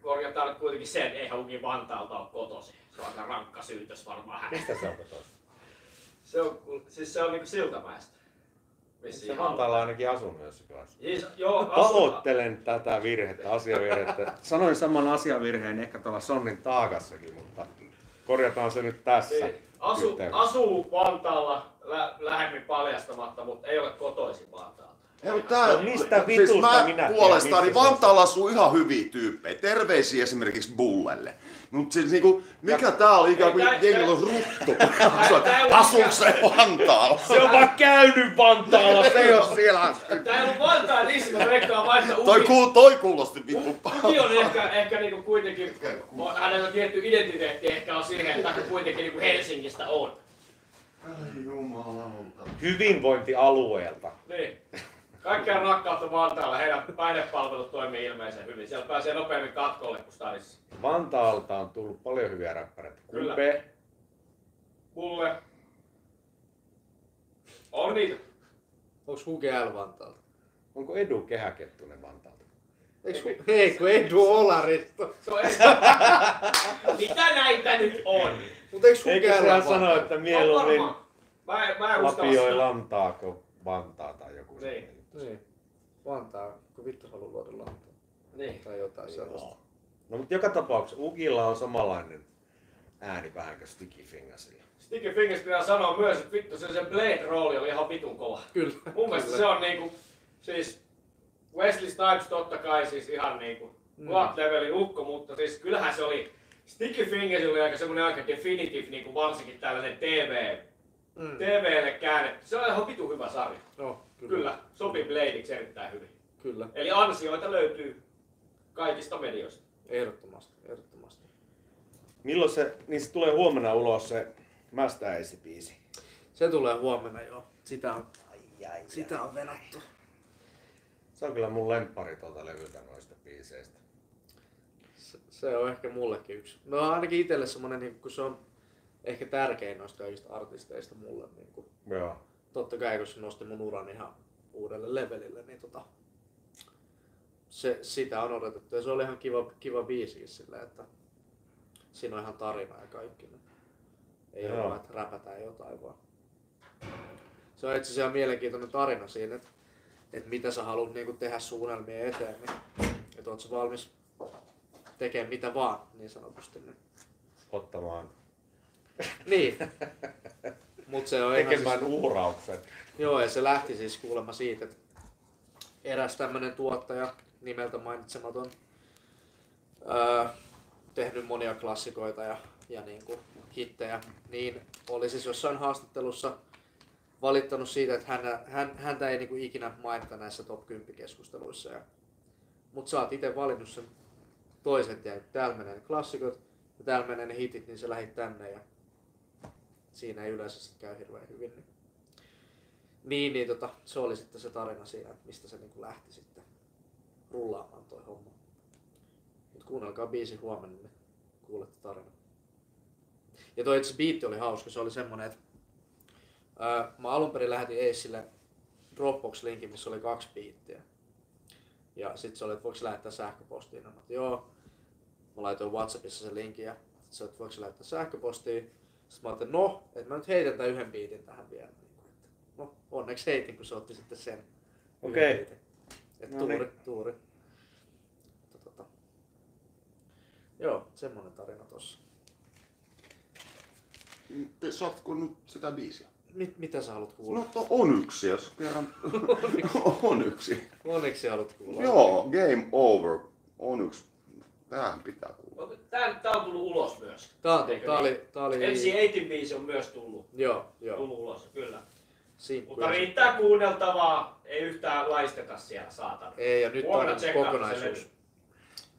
Korjataan nyt kuitenkin se, että eihän Uki Vantaalta ole kotosi. Se on aika rankka syytös varmaan mistä se on kotoisin? Se on, siis se on niinku Siltamäestä. Vissiin Se Vantaalla ainakin asunut jossakin vaiheessa. Siis, joo, Pahoittelen tätä virhettä, asiavirhettä. Sanoin saman asiavirheen ehkä tuolla Sonnin taakassakin, mutta korjataan se nyt tässä. Niin, asu, yhteydessä. asuu Vantaalla lä- lähemmin paljastamatta, mutta ei ole kotoisin Vantaalta. Ei, mutta tää, No mistä siis vitusta mä minä puolestani se on? Vantaalla asuu ihan hyviä tyyppejä. Terveisiä esimerkiksi Bullelle. Mut siis niinku, mikä tää oli ikään kuin tää- jengi tää- on ruttu. tää Asuuko se Vantaalla? Se on vaan käynyt Vantaalla, se ei ole siellä. Tää ei ollut Vantaan mä veikkaan vaan, että Toi, kuul, toi kuulosti vittu Uki on ehkä, ehkä niinku kuitenkin, hänellä on tietty identiteetti ehkä on siihen, että hän kuitenkin niinku Helsingistä on. Ai jumalauta. Hyvinvointialueelta. Niin. Kaikkea rakkautta Vantaalla, heidän päihdepalvelut toimii ilmeisen hyvin. Siellä pääsee nopeammin katkolle kuin stadissa. Vantaalta on tullut paljon hyviä räppäreitä. Kyllä. Kupe, Mulle. On niitä. Onks Huge L Vantaalta? onko Edu Kehäkettunen Vantaalta? Eiks Hu- Hei, kun Edu on *laughs* Mitä näitä nyt on? Mut eiks Huge Eikö sehän Vantaalta? sano, että mieluummin. Mä, mä lapioi sanoa. lantaa kuin Vantaa tai joku Niin. Niin. Vantaa, kun vittu haluaa luoda lantaa. Niin. Tai jotain sellaista. Joo. No mutta joka tapauksessa Ugilla on samanlainen ääni vähän kuin Sticky Fingersillä. Sticky Fingers pitää sanoa myös, että vittu se, se Blade rooli oli ihan vitun kova. Kyllä. Mun mielestä Kyllä. se on niinku, siis Wesley Snipes totta kai siis ihan niinku Mm. Levelin ukko, mutta siis kyllähän se oli, Sticky Fingers oli aika semmonen aika definitive niinku varsinkin tällainen TV, Mm. TVlle käännetty. Se on ihan vitun hyvä sarja. No, kyllä. Kyllä, sopi Bladeiksi erittäin hyvin. Kyllä. Eli ansioita löytyy kaikista medioista. Ehdottomasti, ehdottomasti. Milloin se, niin se tulee huomenna ulos se Mästäisi-biisi? Se tulee huomenna joo. Sitä on, Ai, ai, sitä on venattu. Se on kyllä mun lemppari tuolta levyltä noista biiseistä. Se, on ehkä mullekin yksi. No ainakin itselle semmonen, niin kun se on ehkä tärkein noista kaikista artisteista mulle. Niin kun, Joo. totta kai, kun se nosti mun uran ihan uudelle levelille, niin tota, se, sitä on odotettu. Ja se oli ihan kiva, kiva biisikin silleen, että siinä on ihan tarina ja kaikki. Niin ei ole Joo. vaan, että räpätään jotain vaan. Se on itse asiassa mielenkiintoinen tarina siinä, että, että mitä sä haluat niin tehdä suunnelmien eteen. Niin, että oot sä valmis tekemään mitä vaan, niin sanotusti. Ottamaan, niin. Mut se on tekemään siis- uhrauksen. Joo, ja se lähti siis kuulemma siitä, että eräs tämmönen tuottaja, nimeltä mainitsematon, öö, tehnyt monia klassikoita ja, ja niin kuin hittejä, niin oli siis jossain haastattelussa valittanut siitä, että hän, hän, häntä ei niin kuin ikinä mainita näissä top 10 keskusteluissa. Mutta sä oot itse valinnut sen tien, että täällä menee ne klassikot ja täällä menee ne hitit, niin sä lähit tänne ja siinä ei yleensä sit käy hirveän hyvin. Niin niin, niin tota, se oli sitten se tarina siinä, että mistä se niinku lähti sitten rullaamaan toi homma. Mut kuunnelkaa biisi huomenna, niin kuulette tarinan. Ja toi itse biitti oli hauska, se oli semmonen, että ää, mä alun perin lähetin Eissille Dropbox-linkin, missä oli kaksi biittiä. Ja sit se oli, että voiko se lähettää sähköpostiin. Että joo. Mä laitoin Whatsappissa sen linkin ja se että voiko se lähettää sähköpostiin. Sitten mä ajattelin, no, että mä nyt heitän tämän yhden biitin tähän vielä. Niin no, onneksi heitin, kun se otti sitten sen Okei. biitin. Että No tuuri, niin. tuuri. Mutta, tota, joo, semmonen tarina tossa. Sotko nyt sitä biisiä? Mit, mitä sä haluat kuulla? No to on yksi, jos kerran *laughs* *laughs* on yksi. Onneksi haluat kuulla. Joo, game over. On yksi. Tähän pitää kuulla. Tää, tää on tullut ulos myös. Tää, on- Eikö tää niin? oli, tää oli MC8 biisi on myös tullut, Joo, joo. tullut ulos, kyllä. Simppu. Mutta riittää kuunneltavaa, ei yhtään laisteta siellä, saatana. Ei, ja nyt Huomenna on kokonaisuus.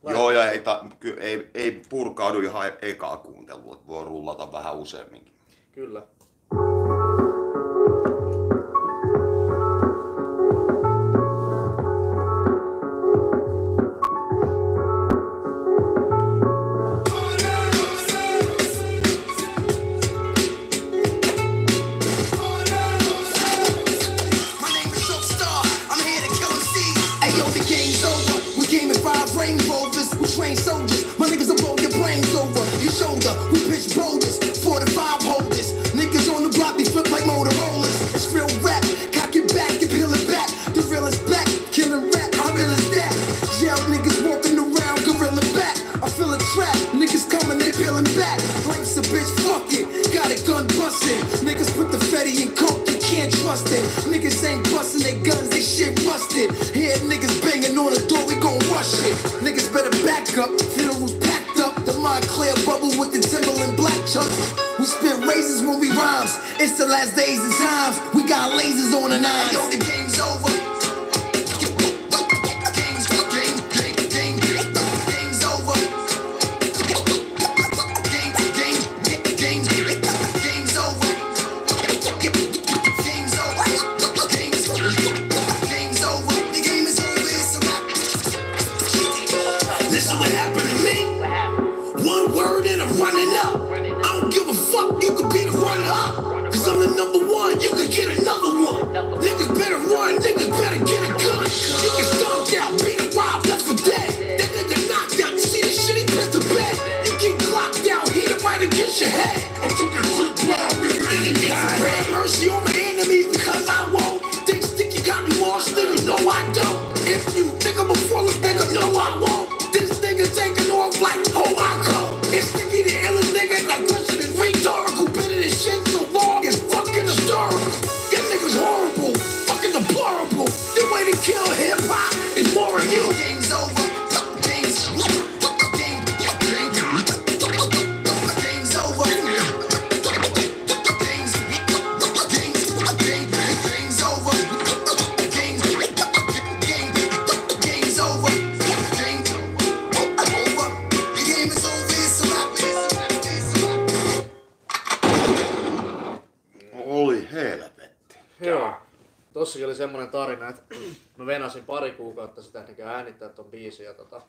Joo, ja ei, ta, ky, ei, ei purkaudu ihan ekaa kuuntelua, voi rullata vähän useamminkin. Kyllä. Niggas put the fetty in coke, you can't trust it. Niggas ain't busting their guns, they shit rusted. Here niggas banging on the door, we gon' rush it. Niggas better back up, funerals packed up. The Montclair bubble with the Timberland black chucks. We spit razors when we rhymes. It's the last days and times. We got lasers on the nine. Yo, the game's over. Kuukautta sitä kuin äänittää ton biisin ja tota...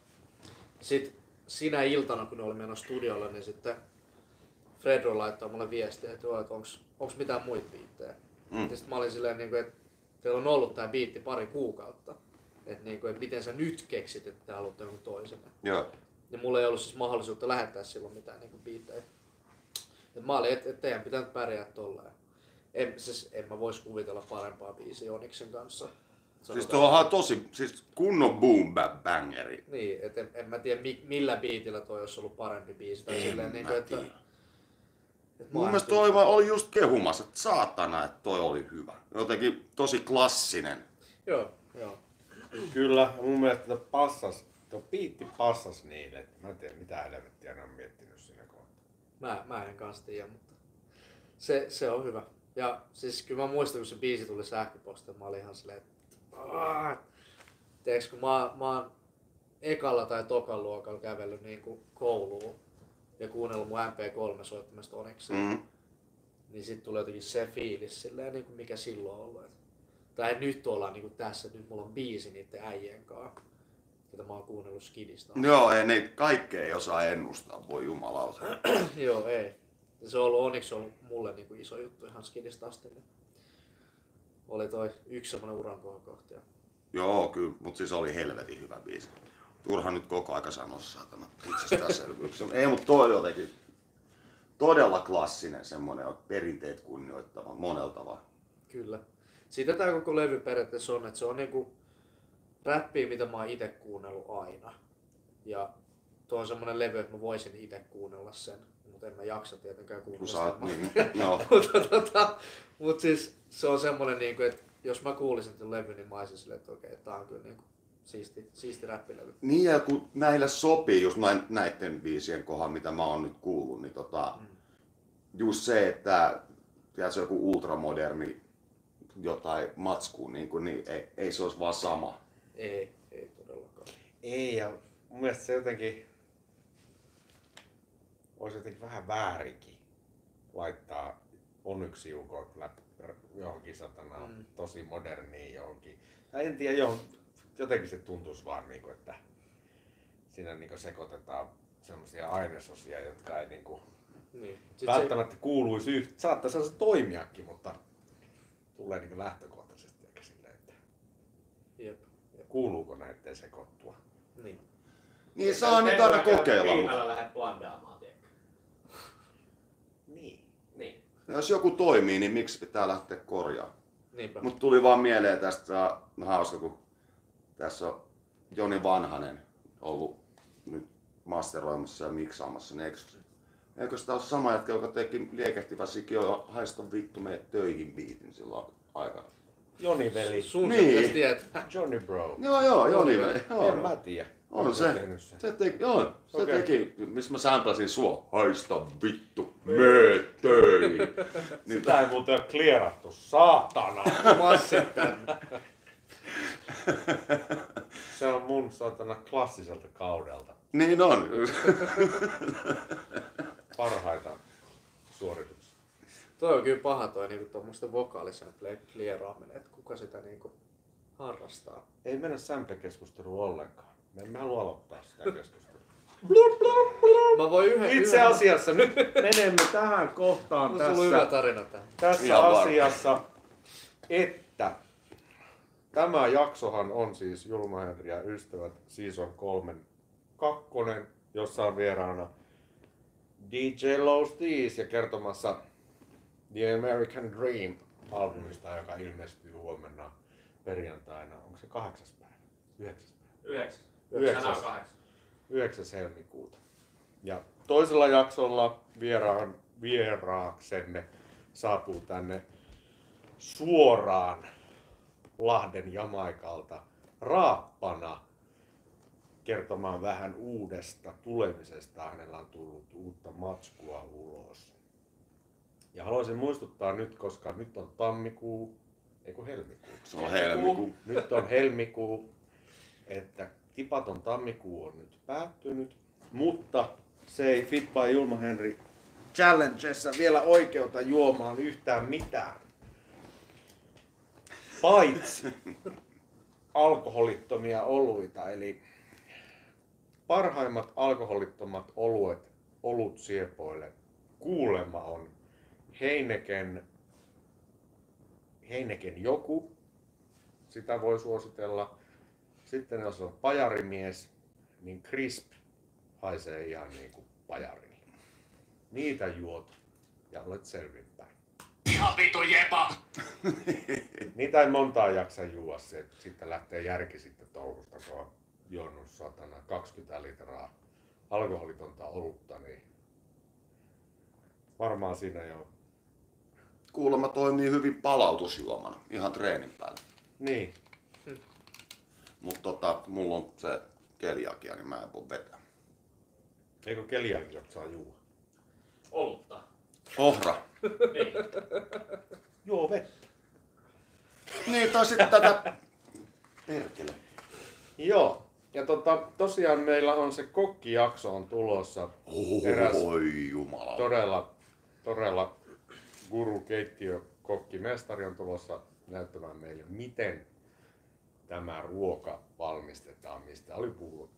Sit sinä iltana, kun ne oli menossa studiolle, niin sitten Fredro laittoi mulle viestiä, että, joo, että onks, onks mitään muita biittejä. Mm. Ja sit mä olin silleen, niin kuin, että teillä on ollut tää biitti pari kuukautta. Että, niin kuin, että miten sä nyt keksit, että te haluatte jonkun toisen. Joo. Ja mulla ei ollut siis mahdollisuutta lähettää silloin mitään niin biittejä. Et mä olin, että et teidän pitää pärjää tolleen. En, siis, en mä vois kuvitella parempaa biisiä Oniksen kanssa. Siis tuohan tosi, siis kunnon boom bap bangeri. Niin, et en, en mä tiedä mi, millä biitillä toi olisi ollut parempi biisi. Tai En silleen, mä niin kuin, että, tiedä. että Mun mielestä toi vaan oli just kehumassa, että saatana, että toi oli hyvä. Jotenkin tosi klassinen. Joo, joo. Kyllä, mun mielestä tuo passas, tuo biitti passas niille. että Mä en tiedä mitä helvettiä ne on miettinyt siinä kohtaa. Mä, mä en kanssa tiedä, mutta se, se on hyvä. Ja siis kyllä mä muistan, kun se biisi tuli sähköpostilla, mä olin ihan silleen, että Tiedätkö, kun mä, mä oon ekalla tai tokan luokalla kävellyt niin kuin kouluun ja kuunnellut mun MP3 soittamista Onyxia, Mm. niin sitten tulee jotenkin se fiilis silleen, niin kuin mikä silloin on ollut. Tai nyt ollaan niin kuin tässä, nyt mulla on biisi niiden äijien kanssa, jota mä oon kuunnellut Skidista. Joo, ei ne kaikkea ei osaa ennustaa, voi jumalauta. *clears throat* Joo, ei. Se on ollut onneksi ollut mulle niin kuin iso juttu ihan skidistä asti. Oli toi yksi semmoinen uran kohta. Joo, kyllä, mutta siis oli helvetin hyvä biisi. Turha nyt koko aika sanoa saatana itsestäänselvyys. *laughs* Ei, mutta toi oli jotenkin todella klassinen semmonen, perinteet kunnioittava, monella tavalla. Kyllä. Siitä tämä koko levy periaatteessa on, että se on niinku räppiä, mitä mä oon itse kuunnellut aina. Ja tuo on semmonen levy, että mä voisin itse kuunnella sen, mutta en mä jaksa tietenkään Kun kuunnella sitä. niin, *laughs* no, mutta tota, mut siis se on semmonen niinku, että jos mä kuulisin tämän levyn, niin mä olisin silleen, että okei, tää on kyllä niinku siisti, siisti räppilevy. Niin ja kun näille sopii just näin, näiden biisien kohan, mitä mä oon nyt kuullut, niin tota, just se, että tiedätkö, joku ultramoderni jotain matskuu, niin, kuin, niin ei, ei, se olisi vaan sama. Ei, ei todellakaan. Ei, ja mun mielestä se jotenkin olisi jotenkin vähän väärinkin laittaa onyksi jukot johonkin satana Mm. tosi moderniin johonkin. Ja en tiedä, johon, jotenkin se tuntuisi vaan niin kuin, että siinä niin kuin sekoitetaan sellaisia ainesosia, jotka ei niin kuin Niin. Välttämättä kuuluisi yhtä. Saattaa se toimiakin, mutta tulee niin kuin lähtökohtaisesti ehkä silleen, että Se, jep, jep, kuuluuko näiden sekoittua. niin. Niin saa nyt aina kokeilla. Viimellä lähdet blandaamaan, tiedätkö? Niin. Niin. Jos joku toimii, niin miksi pitää lähteä korjaamaan? Niinpä. Mutta tuli vaan mieleen tästä, no hauska, kun tässä on Joni Vanhanen ollut nyt masteroimassa ja miksaamassa, niin eikö Eikö sitä ole sama jätkä, joka teki liekehtivä sikio haista vittu mene töihin biitin silloin aikana? Joni veli. Sun Niin. tietää. Johnny Bro. Joo, joo, Joni veli. En Joo. mä tiedä. On se. Se teki, joo, se Okei. teki, missä mä sämpläsin sua. Haista vittu, mene töihin. *laughs* niin, Sitä ei muuten ole klierattu. Saatana. *laughs* Se on mun saatana klassiselta kaudelta. niin on. *laughs* Parhaita suorituksia. Toi on kyllä paha toi niinku tuommoisten vokaalisampleen klieraaminen, että kuka sitä niinku harrastaa. Ei mennä sample-keskusteluun ollenkaan. Me emme halua aloittaa sitä keskustelua. Mä voin yhden... Itse yhden... asiassa nyt menemme tähän kohtaan No, on hyvä tässä, tarina tähän. tässä Ihan varma. asiassa, että tämä jaksohan on siis Julma Henri ja ystävät Season 3 kakkonen, jossa on vieraana DJ Low Steez ja kertomassa The American Dream albumista, joka ilmestyy huomenna perjantaina. Onko se kahdeksas päivä? Yhdeksäs päivä? Yhdeksäs. Tänään on kahdeksan. 9. helmikuuta. Ja toisella jaksolla vieraan, vieraaksemme saapuu tänne suoraan Lahden Jamaikalta raappana kertomaan vähän uudesta tulemisesta. Hänellä on tullut uutta matskua ulos. Ja haluaisin muistuttaa nyt, koska nyt on tammikuu, eikö helmikuu? Se on helmikuu. Nyt on helmikuu, että tipaton tammikuu on nyt päättynyt, mutta se ei Fit by Julma Henry Challengessa vielä oikeuta juomaan yhtään mitään. Paitsi alkoholittomia oluita, eli parhaimmat alkoholittomat oluet olutsiepoille kuulema on Heineken, Heineken joku, sitä voi suositella. Sitten jos on pajarimies, niin crisp haisee ihan niin kuin pajarille. Niitä juot ja olet selvinpäin. Ihan vitu jepa! *laughs* Niitä ei montaa jaksa juua, se, että sitten lähtee järki sitten touhusta, kun on juonut satana 20 litraa alkoholitonta olutta, niin varmaan siinä jo. Kuulemma toimii hyvin palautusjuomana, ihan treenin päällä. Niin, Mutta tota, mulla on se keliakia, niin mä en voi vetää. eikö keliakiat saa juua? Olutta. Ohra. Niin. Joo, vettä. Niin, tai sitten tätä... Perkele. Joo, ja tota, tosiaan meillä on se kokkijakso on tulossa. Eräs Oi jumala. todella, todella guru keittiö kokki mestari on tulossa näyttämään meille, miten tämä ruoka valmistetaan, mistä oli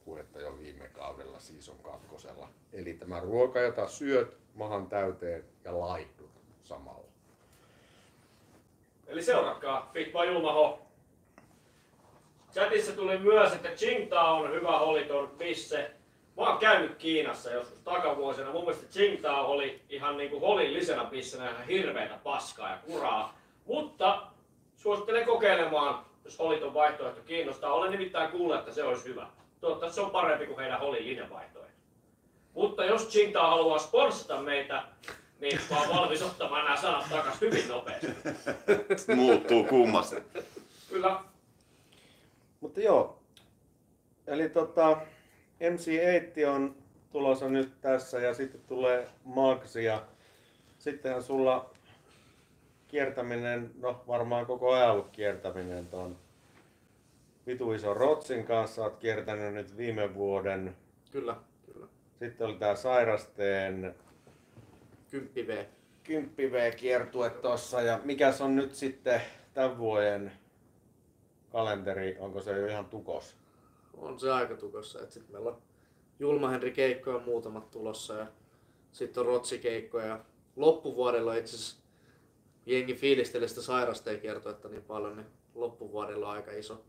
puhetta jo viime kaudella season kakkosella. Eli tämä ruoka, jota syöt mahan täyteen ja laihdut samalla. Eli seuratkaa Fit by Julma Ho. Chatissa tuli myös, että Qingdao on hyvä holiton pisse. Mä oon käynyt Kiinassa joskus takavuosina. Mun mielestä Qingdao oli ihan niinku holillisena pissenä ihan hirveätä paskaa ja kuraa. Mutta suosittelen kokeilemaan, jos holiton vaihtoehto kiinnostaa. Olen nimittäin kuullut, että se olisi hyvä. Toivottavasti se on parempi kuin heidän holillinen vaihtoehto. Mutta jos Qingdao haluaa sponssata meitä, niin mä oon valmis ottamaan nämä sanat takas hyvin nopeasti. *laughs* Muuttuu kummasti. Kyllä. Mutta joo, eli tota, MC8 on tulossa nyt tässä ja sitten tulee Max ja sittenhän sulla kiertäminen, no varmaan koko ajan ollut kiertäminen ton vitu iso Rotsin kanssa, oot kiertänyt nyt viime vuoden. Kyllä, kyllä. Sitten oli tää sairasteen 10 V. 10 V-kiertue tossa ja mikäs on nyt sitten tämän vuoden kalenteri, onko se jo ihan tukos? On se aika tukossa. Et sit meillä on Julma Henri keikkoja muutamat tulossa ja sitten on Rotsi keikkoja. Loppuvuodella itse asiassa jengi fiilistelee sitä sairasteen kiertoetta niin paljon, niin loppuvuodella on aika iso,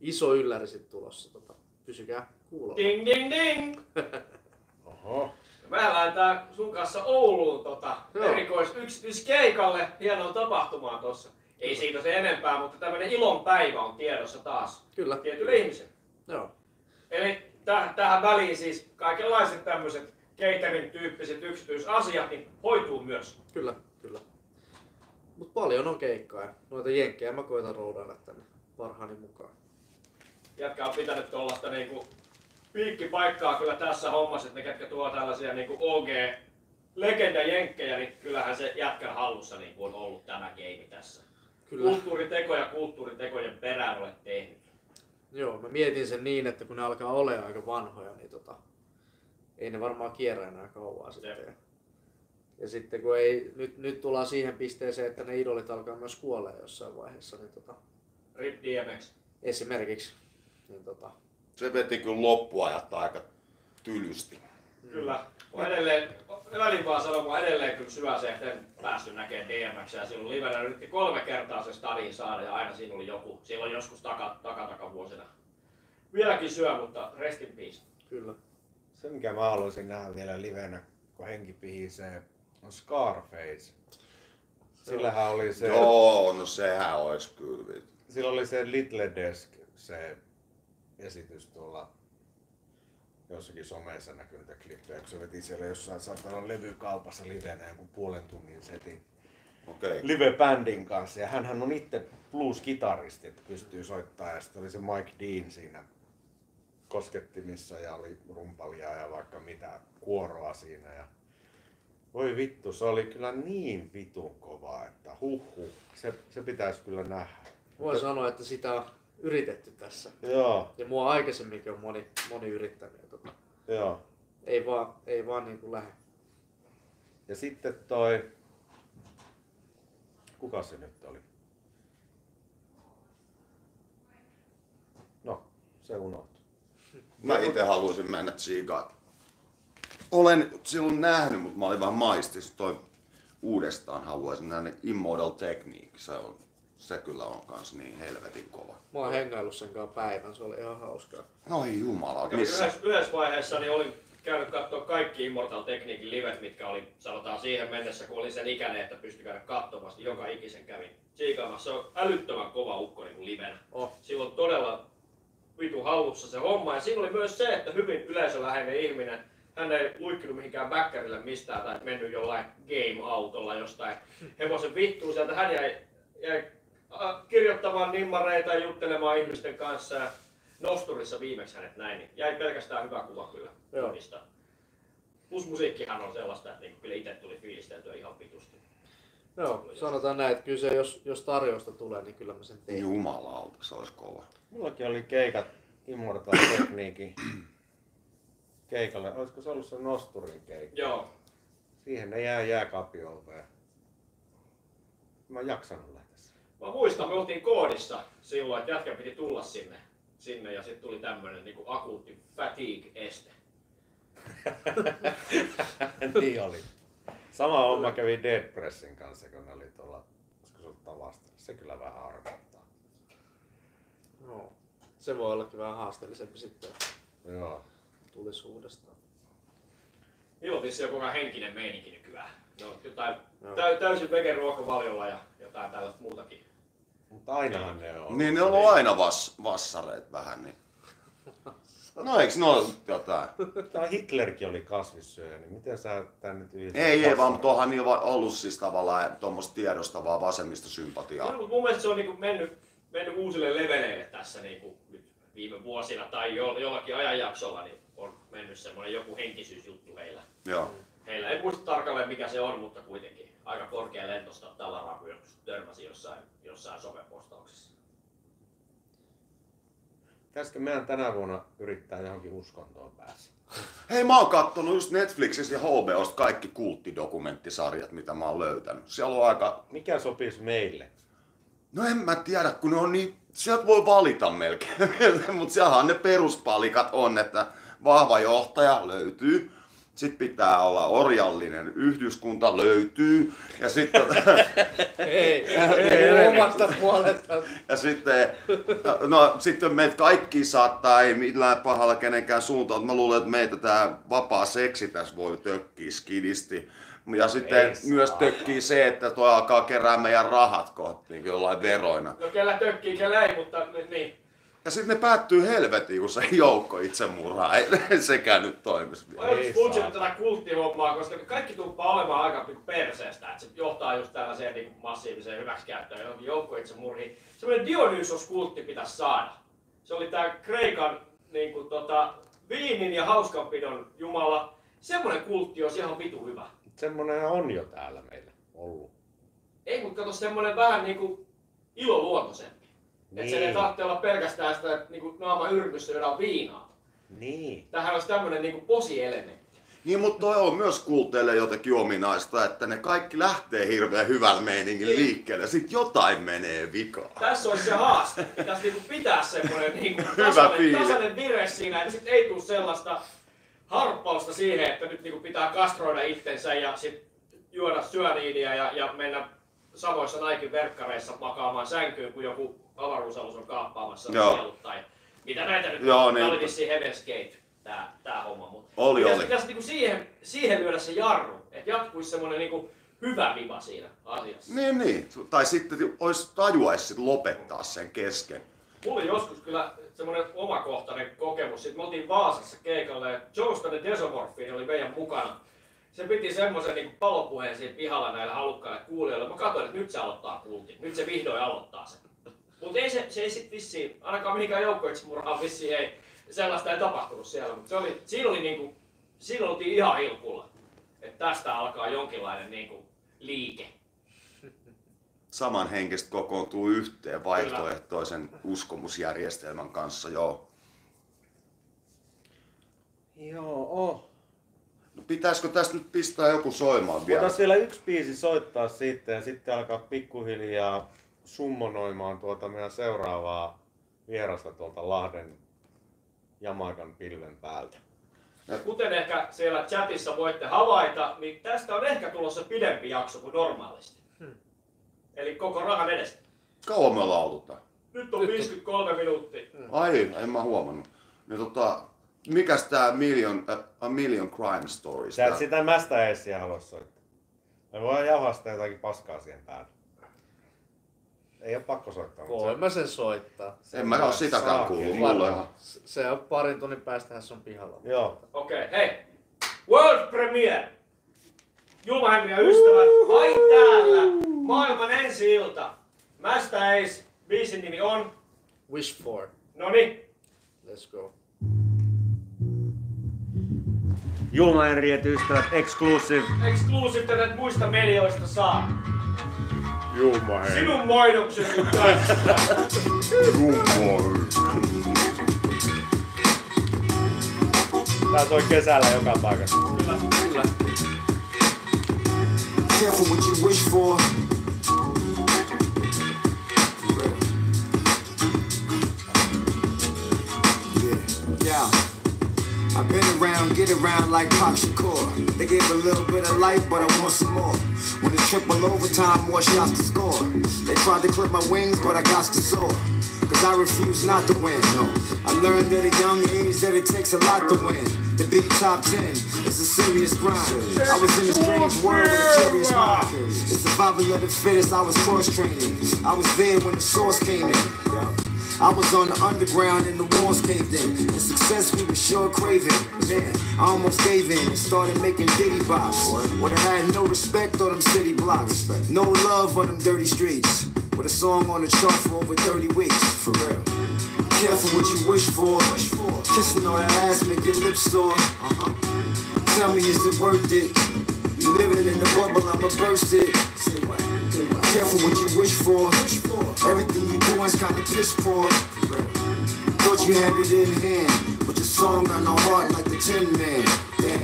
iso ylläri sit tulossa. Tota, pysykää kuulolla. Ding ding ding! *laughs* Oho. Mä lähdetään sun kanssa Ouluun tota, erikois yksityiskeikalle hienoon tapahtumaan tossa. Ei siitä se enempää, mutta tämmönen ilon päivä on tiedossa taas Kyllä, tietyille ihmisille. joo. Eli täh, tähän väliin siis kaikenlaiset tämmöiset catering tyyppiset yksityisasiat, niin hoituu myös. Kyllä, kyllä. Mut paljon on keikkaa noita jenkkejä mä koitan roudailla tänne parhaani mukaan. Jätkä on pitänyt tuollaista niinku piikkipaikkaa kyllä tässä hommassa, että ne ketkä tuo tällaisia niinku OG legenda jenkkejä, niin kyllähän se jätkän hallussa niinku on ollut tämä game tässä. Kyllä. Kulttuuritekoja kulttuuritekojen perään olet tehnyt. Joo, mä mietin sen niin, että kun ne alkaa olemaan aika vanhoja, niin tota, ei ne varmaan kierrä enää kauaa sitten. Ja, ja sitten kun ei, nyt, nyt tullaan siihen pisteeseen, että ne idolit alkaa myös kuolla jossain vaiheessa, niin tota, Rip DMX. esimerkiksi, niin tota, Se veti kyllä loppuajat aika tylysti. Kyllä. Mä edelleen, välin vaan sanon, mä edelleen kyllä syväseen, että en päässyt näkemään DMX ja silloin livenä yritti kolme kertaa se stadiin saada ja aina siinä oli joku, silloin joskus taka. Vieläkin syö, mutta rest in peace. kyllä. Se mikä mä haluaisin nähdä vielä livenä, kun henki pihisee, on Scarface. Sillähän oli se, Joo, no sehän olisi kyllä. sillä oli se Little Desk, se esitys tuolla jossakin someissa näkynyt klippejä, kun se veti siellä jossain saatana levykaupassa livenä joku puolen tunnin setin Okei. Okay. live-bändin kanssa. Ja hän on itse blues-kitaristi, että pystyy soittamaan. Ja sitten oli se Mike Dean siinä koskettimissa ja oli rumpalia ja vaikka mitä kuoroa siinä. Ja voi vittu, se oli kyllä niin vitun kova, että huh, se, se pitäisi kyllä nähdä. Voin sanoa, että sitä on yritetty tässä. Joo, Ja mua aikaisemminkin on moni, moni yrittänyt. Tota, joo. ei vaan, ei vaan niin kuin lähde. Ja sitten toi, kuka se nyt oli? No, se unohtui. Mä itse haluaisin mennä tsiigaan. Olen silloin nähnyt, mutta mä olin vähän maistis. Toi uudestaan haluaisin nähdä Immortal Technique. Se, on, se kyllä on kans niin helvetin kova. Mä oon hengaillut sen kanssa päivän, se oli ihan hauskaa. Oi jumala, Missä? Yhdessä, yhdessä vaiheessa niin olin käynyt katsoa kaikki Immortal Techniquein livet, mitkä oli, sanotaan siihen mennessä, kun olin sen ikäinen, että pystyi käydä katsomassa, joka ikisen kävin siikaamassa. Se on älyttömän kova ukko niin livenä. Oh. Sillä on todella vitu hallussa se homma. Ja siinä oli myös se, että hyvin yleisöläheinen ihminen. Hän ei luikkinut mihinkään bäkkärille mistään tai mennyt jollain game-autolla jostain hevosen vittuun. Sieltä hän jäi, jäi kirjoittamaan nimmareita ja juttelemaan ihmisten kanssa. Ja Nosturissa viimeksi hänet näin, niin jäi pelkästään hyvä kuva kyllä Joo. Plus musiikkihan on sellaista, että niinku kyllä itse tuli fiilisteltyä ihan vitusti. Joo, sanotaan näin, että kyllä se, jos, jos tarjousta tulee, niin kyllä mä sen teen. Jumalauta, se olisi kova. Mullakin oli keikat Immortal Techniquein keikalle. Olisiko se ollut se Nosturin keikka? Joo, Siihen ne jää jääkaapioveen. Mä en jaksanut lähteä. Mä muistan, me oltiin koodissa silloin, että jätkä piti tulla sinne, sinne ja sitten tuli tämmönen niinku akuutti fatigue-este. *laughs* niin oli. Sama homma kävi Dead Pressin kanssa, kun ne oli tuolla, olisiko se ollut tavasta. Se kyllä vähän harmittaa. Joo. Se voi olla kyllä vähän haasteellisempi sitten, Joo. Tulisi uudestaan. Niillä on vissiin joku henkinen meininki nykyään. No, jotain Joo. täy, täysin vege ruokavaliolla ja jotain tällaista muutakin. Mutta ainahan ne on. Niin ne on ollut aina vas, vassareet vähän. Niin. *laughs* No eiks ne ole jotain? Tämä Hitlerkin oli kasvissyöjä, niin miten sä tän nyt yhdistät? Ei, ei, vaan mutta onhan niillä ollut siis tavallaan tuommoista tiedostavaa vasemmista sympatiaa. No, mun mielestä se on niinku mennyt, mennyt uusille leveleille tässä niinku nyt viime vuosina tai jo, jollakin ajanjaksolla niin mennyt semmoinen joku henkisyysjuttu heillä. Joo. Heillä ei muista tarkalleen mikä se on, mutta kuitenkin aika korkea lentosta tavaraa, törmäsi jossain, jossain somepostauksessa. Pitäisikö meidän tänä vuonna yrittää johonkin uskontoon päästä? Hei, mä oon kattonut just Netflixistä ja HBOsta kaikki kulttidokumenttisarjat, mitä mä oon löytänyt. Siellä on aika... Mikä sopisi meille? No en mä tiedä, kun ne on niin... Sieltä voi valita melkein, *laughs* mutta siellähän ne peruspalikat on, että vahva johtaja löytyy. Sitten pitää olla orjallinen yhdyskunta löytyy. Ja sitten, *laughs* Ei, ei *laughs* omasta puolesta. ja sitten, no, sitten meitä kaikki saattaa, ei millään pahalla kenenkään suuntaan. Mä luulen, että meitä tämä vapaa seksi tässä voi tökkiä skidisti. Ja sitten Ei saa. myös tökkii se, että tuo alkaa kerää meidän rahat kohta niin jollain veroina. No kellä tökkii, kellä ei, mutta niin. Ja sitten ne päättyy helvetiin, kun se joukko itsemurhaa. Ei *laughs* ei sekään nyt toimisi Ei funtsinut saa. tätä kulttihommaa, koska kaikki tuppaa olemaan aika niinku perseestä, että se johtaa just tällaiseen niinku massiiviseen hyväksikäyttöön, johonkin joukkoitsemurhiin. Semmoinen Dionysos-kultti pitäisi saada. Se oli tää Kreikan niinku tota, viinin ja hauskanpidon jumala. Semmoinen kultti on ihan vitu hyvä. Semmonen on jo täällä meillä ollut. Ei, mutta kato semmoinen vähän niinku iloluontoisempi. Niin. Että se ei tarvitse olla pelkästään sitä, että niinku naama yrmyssä syödään viinaa. Niin. Tähän olisi tämmöinen niinku posielementti. Niin, mutta toi on myös kulteille jotenkin ominaista, että ne kaikki lähtee hirveän hyvällä meiningin liikkeelle, sit jotain menee vikaan. Tässä olisi se haaste. Pitäisi niinku pitää semmoinen niinku Hyvä tasainen, tasainen vire siinä, että sit ei tule sellaista harppausta siihen, että nyt niinku pitää kastroida itsensä ja sit juoda syöniinia ja, ja mennä samoissa Naikin verkkareissa makaamaan sänkyyn, kun joku avaruusalus on kaappaamassa Joo. sielut tai mitä näitä nyt Joo, on. Tämä oli niin. vissiin Heaven's Gate, tää, tää homma. Mutta Oli, pitäisi, oli. pitäisi niinku siihen, siihen lyödä se jarru, että jatkuisi semmoinen niinku hyvä viva siinä asiassa. Niin, niin. Tai sitten olisi tajuaisi sit lopettaa sen kesken. Mulla oli joskus kyllä semmoinen omakohtainen kokemus. Sitten me oltiin Vaasassa keikalle ja Joestan ja Desomorphin oli meidän mukana. Se piti semmoisen niin palopuheen siinä pihalla näille halukkaille kuulijoille. Mä katsoin, että nyt se aloittaa kultin. Nyt se vihdoin aloittaa sen. Mutta ei se, se ei sit vissiin, ainakaan mihinkään joukkoitsemurhaan vissiin ei, sellaista ei tapahtunut siellä. Mutta se oli, siinä oli niinku, siinä oltiin ihan hilkulla. Että tästä alkaa jonkinlainen niinku liike. Samanhenkistä kokoontuu yhteen vaihtoehtoisen uskomusjärjestelmän kanssa, joo. Joo. No, pitäisikö tästä nyt pistää joku soimaan vielä? Voitaisiin vielä yksi biisi soittaa sitten ja sitten alkaa pikkuhiljaa summonoimaan tuota meidän seuraavaa vierasta tuolta Lahden Jamaikan pilven päältä. Kuten ehkä siellä chatissa voitte havaita, niin tästä on ehkä tulossa pidempi jakso kuin normaalisti. Eli koko rahan edestä. Kauan me laulutaan. Nyt on 53 minuuttia. Ai, en mä huomannut. Niin tota, mikäs tää Million, uh, A Million Crime Stories? Sä et sitä mästä esiä halua soittaa. Me voidaan jauhasta jotakin paskaa siihen päälle. Ei ole pakko soittaa. Voin mä sen soittaa. En mä oo sitäkään kuullut. Mulla ihan... Se on parin tunnin päästähän se on pihalla. Joo. Okei, okay, hei. World Premiere. Julmahengen ja ystävät, vain täällä. Maailman ensi ilta. Mästä Ace, biisin nimi on. Wish for. Noni, Let's go. Julma Henriet ystävät, exclusive. exclusive tätä et muista medioista saa. Julma Sinun mainoksesi kanssa. Tää soi kesällä joka paikassa. Kyllä, kyllä. Careful what you wish for. I've been around, get around like Pop Shakur. They gave a little bit of life, but I want some more. When it's triple overtime, more shots to score. They tried to clip my wings, but I got to soar. Cause I refuse not to win. No. I learned at a young age that it takes a lot to win. To be top 10 is a serious grind. I was in a strange world with a curious mind. The survival of the fittest, I was cross training. I was there when the source came in. I was on the underground and the walls caved in. The success we were sure craving. Man, I almost gave in and started making ditty bops. Would have had no respect on them city blocks. No love on them dirty streets. With a song on the chart for over 30 weeks. For real. Careful what you wish for. Kissing on that ass make your lips sore. Uh-huh. Tell me, is it worth it? You living in the bubble, I'ma burst it. Careful what you wish for. Everything you do is kinda piss poor. Thought you had it in hand, but your song got no heart like the Tin Man.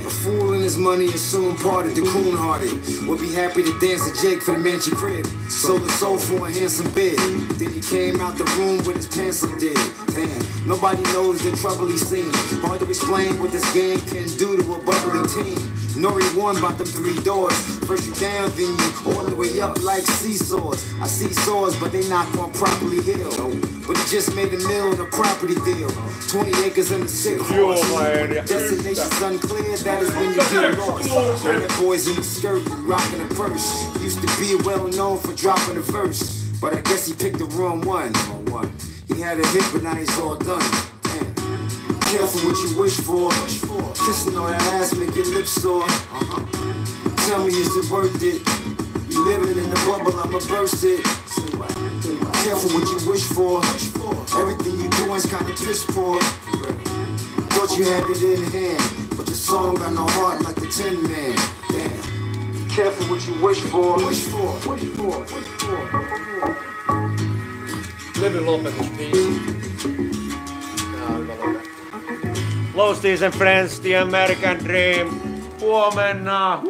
A fool and his money is soon parted. The coon hearted would be happy to dance to Jake for the mansion crib. Sold the soul for a handsome bid. Then he came out the room with his pants undid. Damn, nobody knows the trouble he's seen. Hard to explain what this game can do to a bubbling team. Nori won by them three doors. First you down, then you all the way up like seesaws. I see saws, but they not gonna properly heal. But he just made a mill on a property deal. 20 acres and a sick horse. Destination's unclear, that is when you get lost. Red boys in the skirt, rocking a purse. Used to be well known for dropping a verse. But I guess he picked the wrong one. He had a hit, but now he's all done. Careful what you wish for. Kissing on that ass make your lips sore. Tell me, is it worth it? You living in the bubble, I'ma burst it. Careful what you wish for. Everything you do is kinda piss poor. Thought you had it in hand, but your song got no heart like the Tin Man. Damn. Careful what you wish for. Wish for. Wish for. Wish for. Levyn lopetusbiisi. Tää Low Season Friends, The American Dream. Huomenna.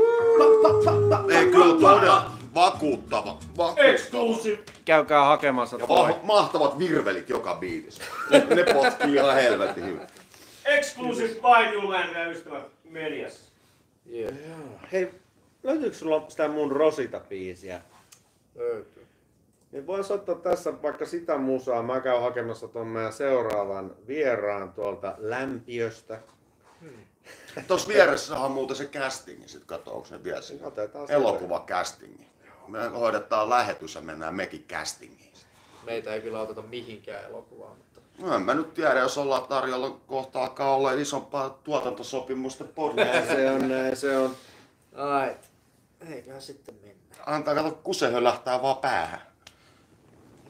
Ei kyllä todella vakuuttava. vakuuttava. Exclusive. Käykää hakemassa Ja ma- mahtavat virvelit joka biisissä. Ne, potkii ihan helvetin hyvin. Exclusive vain Julmainen ja ystävät mediassa. Yeah. Hei, löytyykö sulla sitä mun Rosita-biisiä? Löytyy. Niin vois ottaa tässä vaikka sitä musaa. Mä käyn hakemassa ton meidän seuraavan vieraan tuolta Lämpiöstä. Tuossa vieressä on muuten se castingi, sit katso, onko se vielä siinä. Otetaan se. Elokuva castingi. Me hoidetaan lähetys ja mennään mekin castingiin. Meitä ei kyllä oteta mihinkään elokuvaan, mutta No en mä nyt tiedä, jos ollaan tarjolla kohta alkaa olla isompaa tuotantosopimusta pornoa. *laughs* Se on näin, se on. ai, eiköhän sitten mennä. Antaa kato, kuse hölähtää vaan päähän.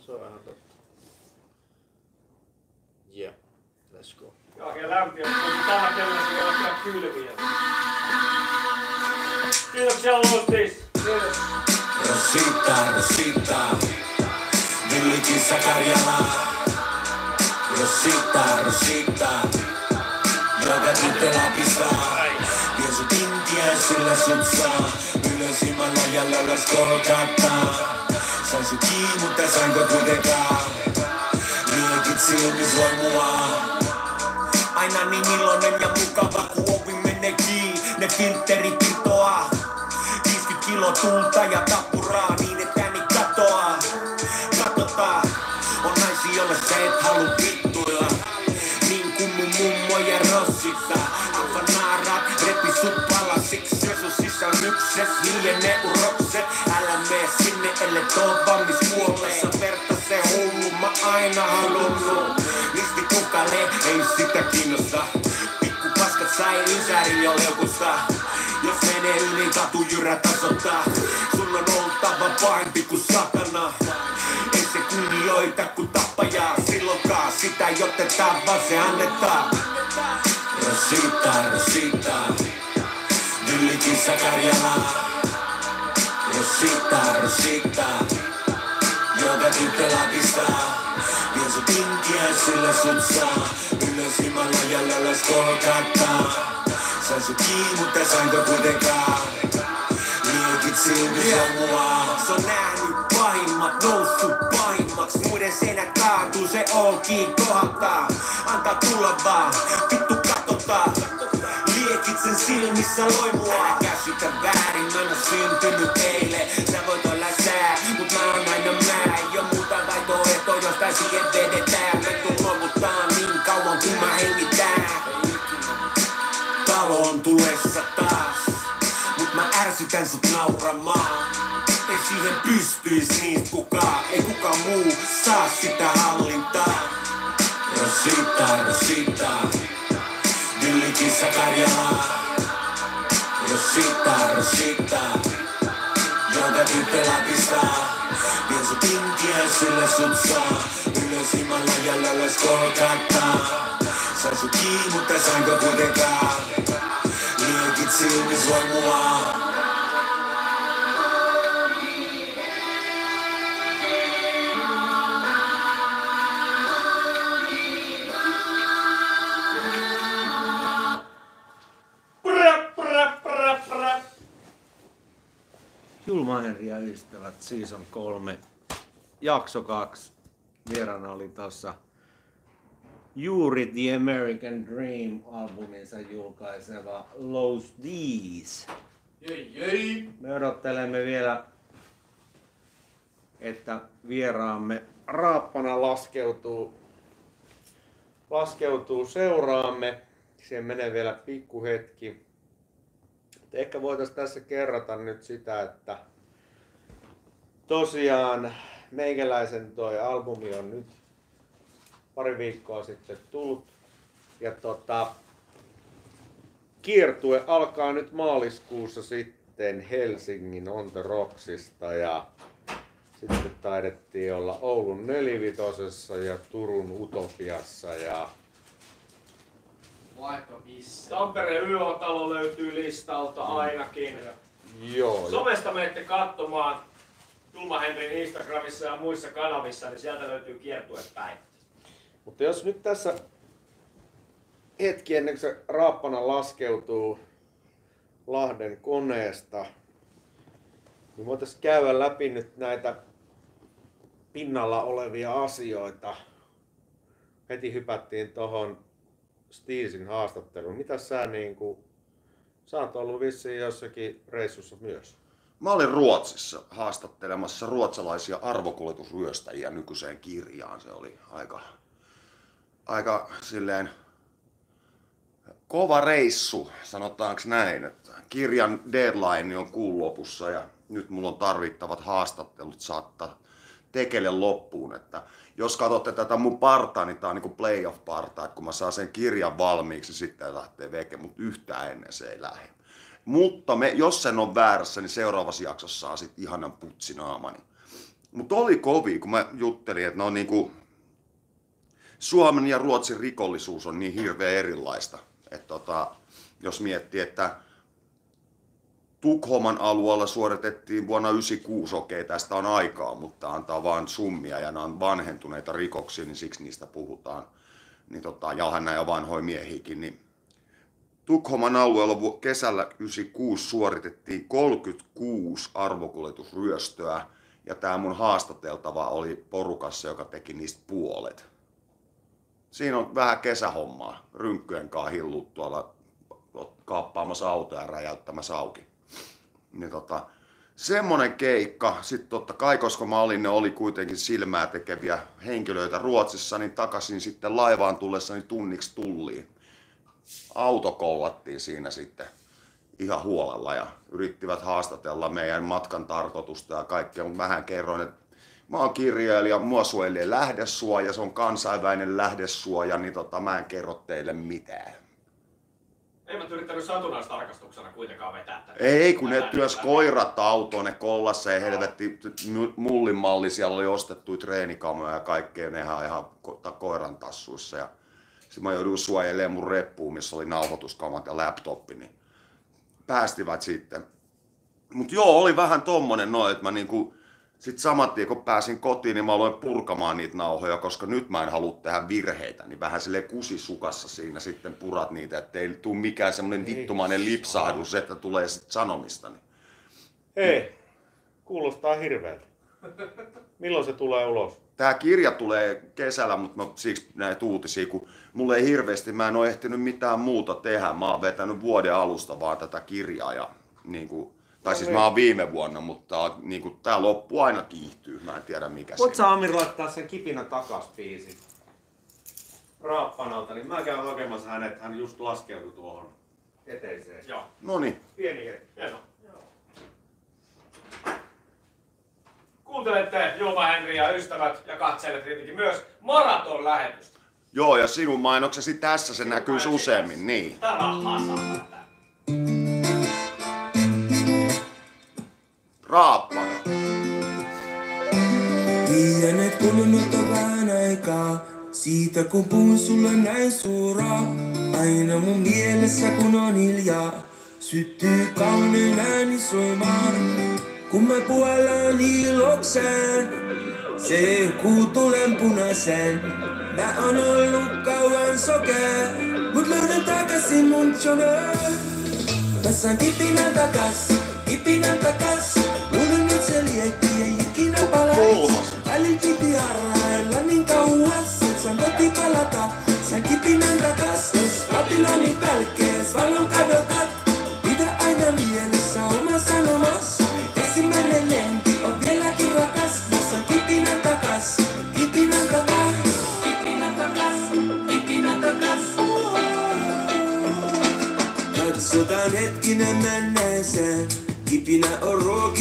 Se on ihan totta. Yeah, let's go. Ja oikein lämpiä, mutta tällä kellalla se on kyllä kylmiä. Kiitoksia. Kiitos. Rosita, Rosita, villikissa Karjala. Rosita, Rosita, joka tyttö Lapista. Vie sut Intiaan, sillä sut saa. Ylös Himalajalla, ylös Kiinni, mutta sainko kuitenkaan? Liekit silmis voi mua. Aina niin iloinen ja mukava, kun ovi menee kiinni. Ne filterit pitoaa. 50 kilo tulta ja tappuraa niin et ääni katoaa. Katsotaan, on naisi, jolle sä et halu vittuilla. Niin kuin mun mummo On ykses, hiljene urokset. Älä mene sinne, ellei oo valmis kuolleessa verta se hullu. Mä aina halunnut. Listi kukale, ei sitä kiinnosta. Pikku paskat sai ysäri jo leukusta. Jos menee yli katujyrä tasoittaa Sun on oltava pahempi kuin satana Ei se kunnioita kuin tappajaa Silloinkaan sitä ei oteta vaan se annetaan Rosita, Rosita Villikissa Karjala Rosita, Rosita Joka tyttö Lapista Vien sut Intiaan, sillä sut saa Ylös Himalajalle, ylös Kolkattaa Sain sut kiinni, mutta sainko kuitenkaan? Liekit silmis on mua on nähnyt pahimmat, noussut pahimmaksi. Muiden seinät kaatuu, se onkin kohtaa. Antaa tulla vaan, Liekit sen silmissä loi mua. Älä käsitä väärin, mä en oo syntynyt teille. Sä voit olla sää, mut mä oon aina mä. Ei oo muuta vaihtoehtoa, jostain siihen vedetään. Me tuun luovuttaa niin kauan kun mä hengitän Talo on tulessa taas Mut mä ärsytän sut nauramaan. Ei siihen pystyis niistä kukaan Ei kukaan muu saa sitä hallintaa. Rosita, Rosita Villikissa Karjala Rosita, Rosita. Joka tyttö Lapista Vien sut Intiaan, sillä sut saa Ylös Himalajalle, ylös Kolkattaa Sain sut kiinni, mutta sainko kuitenkaan Liekit silmis voi mua Julma Henri ja ystävät, season 3, jakso 2. Vieraana oli tuossa juuri The American Dream albuminsa julkaiseva Lows D's. Jei, jei. Me odottelemme vielä, että vieraamme raappana laskeutuu, laskeutuu seuraamme. Siihen menee vielä pikku hetki. Mutta ehkä voitaisiin tässä kerrata nyt sitä, että tosiaan meikäläisen toi albumi on nyt pari viikkoa sitten tullut. Ja tota, kiertue alkaa nyt maaliskuussa sitten Helsingin On The Rocksista ja sitten taidettiin olla Oulun nelivitosessa ja Turun Utopiassa ja Vaikka missä. Tampereen YO-talo löytyy listalta ainakin. joo. Somesta menette katsomaan Tulma Henrin Instagramissa ja muissa kanavissa, niin sieltä löytyy kiertuepäin. Mutta jos nyt tässä hetki ennen kuin se raappana laskeutuu Lahden koneesta, niin voitaisiin käydä läpi nyt näitä pinnalla olevia asioita. Heti hypättiin tuohon Steelsin haastatteluun. Mitä sä niin kuin, sä oot ollut vissiin jossakin reissussa myös? Mä olin Ruotsissa haastattelemassa ruotsalaisia arvokuljetusryöstäjiä nykyiseen kirjaan. Se oli aika, aika silleen kova reissu, sanotaanko näin. Että kirjan deadline on kuun lopussa ja nyt mulla on tarvittavat haastattelut saattaa tekele loppuun. Että jos katsotte tätä mun partaa, niin tää on niinku playoff-parta, että kun mä saan sen kirjan valmiiksi, niin sitten lähtee veke, mutta yhtään ennen se ei lähde. Mutta me, jos sen on väärässä, niin seuraavassa jaksossa saa sit ihanan putsinaamani. Mutta oli kovi, kun mä juttelin, että ne on niinku, Suomen ja Ruotsin rikollisuus on niin hirveän erilaista. Että tota, jos miettii, että Tukholman alueella suoritettiin vuonna 1996, okei tästä on aikaa, mutta antaa vain summia ja nämä on vanhentuneita rikoksia, niin siksi niistä puhutaan. Niin tota, jahan näin vanhoja miehiäkin, niin Tukholman alueella kesällä 96 suoritettiin 36 arvokuljetusryöstöä ja tämä mun haastateltava oli porukassa, joka teki niistä puolet. Siinä on vähän kesähommaa, rynkkyjen kanssa hillut tuolla kaappaamassa autoja ja räjäyttämässä auki. Niin tota, semmonen keikka, sitten totta kai, koska mä olin, ne oli kuitenkin silmää tekeviä henkilöitä Ruotsissa, niin takaisin sitten laivaan tullessani tunniksi tulliin auto kollattiin siinä sitten ihan huolella ja yrittivät haastatella meidän matkan tarkoitusta ja kaikkea, mutta vähän kerroin, että mä oon kirjailija, mua suojelee lähdesuoja, se on kansainvälinen lähdesuoja, niin tota, mä en kerro teille mitään. Eivät yrittänyt satunnaistarkastuksena kuitenkaan vetää tätä. Ei, kun ne työs koirat autoon, ne kollassa ja helvetti mu- mullin malli, siellä oli ostettu treenikamoja ja kaikkea, nehän ihan ko- koiran tassuissa. Ja sitten mä jouduin suojelemaan mun reppuun, missä oli nauhoituskamat ja laptoppi, niin päästivät sitten. Mut joo, oli vähän tommonen noin, että mä niinku, sit saman tien kun pääsin kotiin, niin mä aloin purkamaan niitä nauhoja, koska nyt mä en halua tehdä virheitä, niin vähän sille kusisukassa siinä sitten purat niitä, ettei tuu mikään semmonen vittumainen lipsahdus, että tulee sit sanomista. Niin. Hei, kuulostaa hirveältä. Milloin se tulee ulos? Tämä kirja tulee kesällä, mutta mä siksi näitä uutisia, kun mulle ei hirveästi, mä en ole ehtinyt mitään muuta tehdä. Mä oon vetänyt vuoden alusta vaan tätä kirjaa ja niin kuin, tai siis mä oon viime vuonna, mutta on, niin kuin, tää loppu aina kiihtyy. Mä en tiedä mikä Voit se sä Amir laittaa sen kipinä takas biisi? Raappanalta, niin mä käyn hakemassa hänet, hän just laskeutui tuohon eteiseen. Joo, No niin, Pieni hetki. hienoa. Kuuntelette Julma Henri ja ystävät ja katselet tietenkin myös maraton-lähetystä. joo ja sinun mainoksesi tässä se näkyy useammin, niin. Rahaa saa. Raappana. Tiedän, et kulunut on vähän aikaa Siitä kun puhun sulle näin suoraan. Aina mun mielessä kun on hiljaa Syttyy kaunein ääni soimaan. Kun mä puollaan ilokseen Se kuutulen punaisen Mä oon ollut kauan sokea Mut löydän takaisin mun joneen Tässä kipinä takas, kipinä takas Luulin nyt se liekki ei ikinä palais Välin piti harrailla niin kauas Et sä koti palata. Sä kipinän takas Jos Babylonin pälkkees valon kadotat. Pidä aina mielessä oma sanomas? Ensimmäinen lenti on vieläkin rakas. Tässä kipinän takas, kipinän takas Kipinän takas, kipinän takas Katsotaan hetkinen menneeseen. Kipinä on rakkaudel.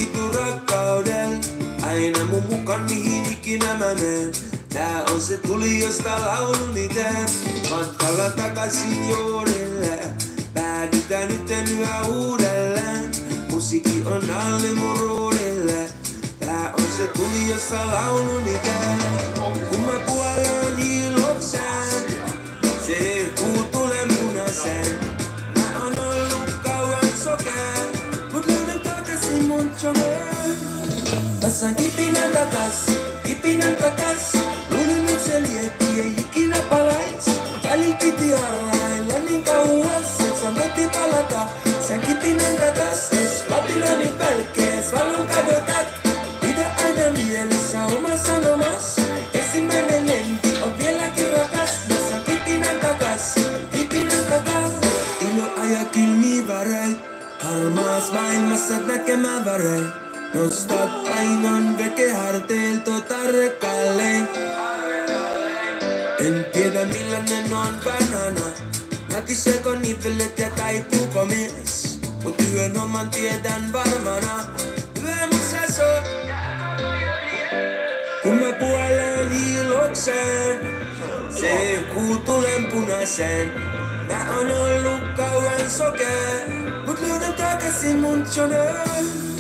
Aina mun mukaan mihin ikinä mä menen. Tää on se tuli, josta lauluni teen. Matkalla takaisin juurille. Päädytään nyt yhä uudelleen. Musiikki on alle mun ruudille. Tää on se tuli, jossa lauluni teen. Kun mä kuolen ilokseen, se hehkuu tulen punaisen. Mä oon ollut kauan sokea, mut löydän takaisin mun choneen. On kipinän takas, kipinän takas. Luulin nyt se lietti ei ikinä palais. Välillä piti arvailla niin kauas, et sä veti palata. Sen kipinän takas, es Babylonin pälkkees, valon kadotat. Pidä aina mielessä oma sanomas. Ensimmäinen lenti on vieläkin rakas. On kipinän takas, kipinän takas. Ilo aja kylmiä värei, harmaas maailmassa näkemään värei. Nostat painon veke harteilta tarkalleen. En tiedä millainen on banana. Nätiseekö nivelet ja taipuuko mies? Mut yön oman tiedän varmana. Yö mun seso. Kun mä puolen ilokseen, se kuu tulen punaiseen. Mä oon ollut kauan sokea, mut löydän takaisin mun choneen.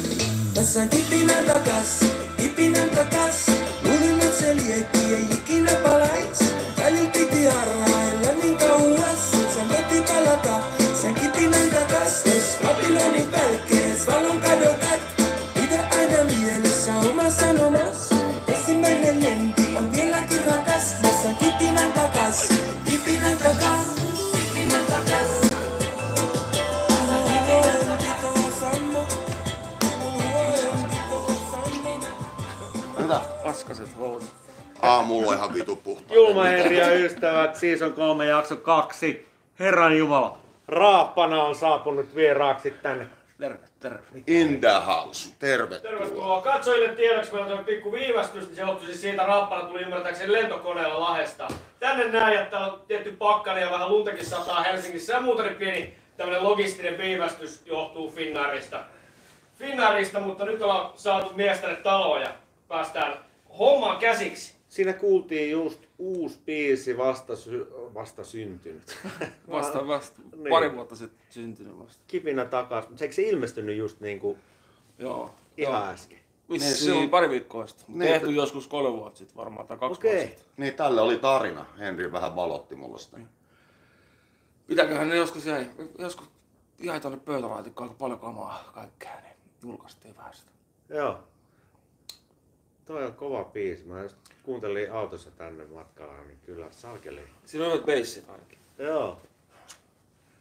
Tässä on kipinän takas, kipinän takas. Luulin, et se lietti ei ikinä palais. Välillä piti arvailla niin kauas, et sä veti palata. Sen kipinän takas, jos Babylonin pälkkees valon kadotat. Pidä aina mielessä oma sanomas. Ensimmäinen lenti on vieläkin rakas. Tässä on kipinän takas, kipinän takas, kipinän Paskaset housut. Aamulla ihan vitu puhtaa. Julma Henri ja ystävät, season 3 jakso 2. Herran Jumala. Raappana on saapunut vieraaksi tänne. Terve, terve. In the house. Tervetuloa. Tervetuloa. Katsojille tiedoksi meillä on pikku viivästys, niin se johtui siis siitä raappana tuli ymmärtääkseni lentokoneella Lahesta. Tänne näin, että täällä on tietty pakkane ja vähän luntakin sataa Helsingissä ja muuten pieni tämmöinen logistinen viivästys johtuu Finnairista. Finnairista, mutta nyt ollaan saatu mies tänne taloon ja päästään hommaan käsiksi. Siinä kuultiin just uusi biisi vasta, sy- vasta syntynyt. *laughs* Vasta, vasta. *laughs* Niin. Pari vuotta sitten syntynyt vasta. Kipinä takas. Mutta eikö se ilmestynyt just niinku Joo. ihan Joo. äsken? Niin, se on niin. pari viikkoa sitten. Niin, Tehty että- joskus kolme vuotta sitten varmaan, tai kaksi Okei. vuotta sitten. Niin, tälle oli tarina. Henri vähän valotti mulle sitä. Pitääköhän ne joskus jäi, joskus jäi tuonne pöytälaatikkoon aika paljon kamaa kaikkea, niin julkaistiin vähän sitä. Joo. Toi on kova biisi. Mä just kuuntelin autossa tänne matkalla, niin kyllä salkeli. Siinä on hyvät beissit ainakin. Joo.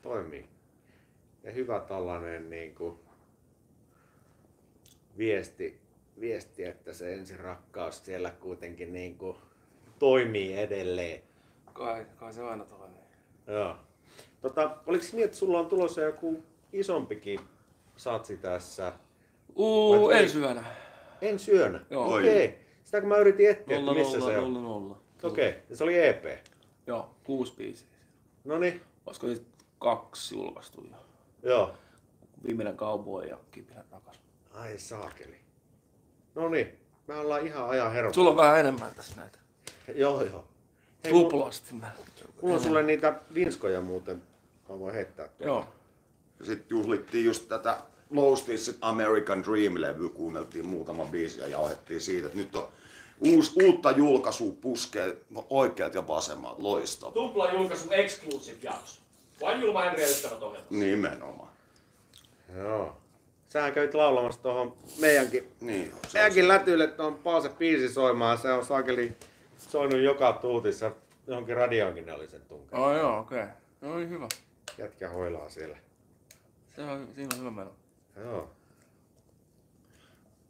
Toimii. Ja hyvä tällainen niinku viesti, viesti, että se ensi rakkaus siellä kuitenkin niinku toimii edelleen. Kai, kai se aina toimii. Joo. Tota, oliko niin, että sulla on tulossa joku isompikin satsi tässä Uu, ensi yönä. Ensi yönä? Joo. Okei. Okay. Sitä kun mä yritin etsiä, että Nolla, missä nolla, se on. nolla, nolla. Okei, okay. ja se oli EP. Joo, kuusi biisiä. No niin, Olisiko niitä kaksi julkaistu jo? joo. Viimeinen cowboy ja kipinä takas. Ai saakeli. No niin, me ollaan ihan ajan hermo. Sulla on vähän enemmän tässä näitä. Joo, joo. Hei, Tuplasti. mä- mulla on sulle niitä vinskoja muuten. Mä voin heittää tuolla. Joo. Sitten juhlittiin just tätä Loustissit American Dream-levy, kuunneltiin muutama biisi ja jauhettiin siitä, että nyt on uus, uutta julkaisua puskee oikealta ja vasemmalta. Loistava. Tupla julkaisu exclusive jakso. Vain Julma ystävät ohjelmassa. Nimenomaan. Joo. Sähän kävit laulamassa tuohon meidänkin, Niin, se on meidänkin lätyille tuon Paase biisi soimaan. Se on saakeli soinut joka tuutissa. Johonkin radioonkin ne oli sen tunkenut. Oh, joo, okei. Okay. No oli hyvä. Jätkä hoilaa siellä. Se on, siinä on hyvä meno. Joo.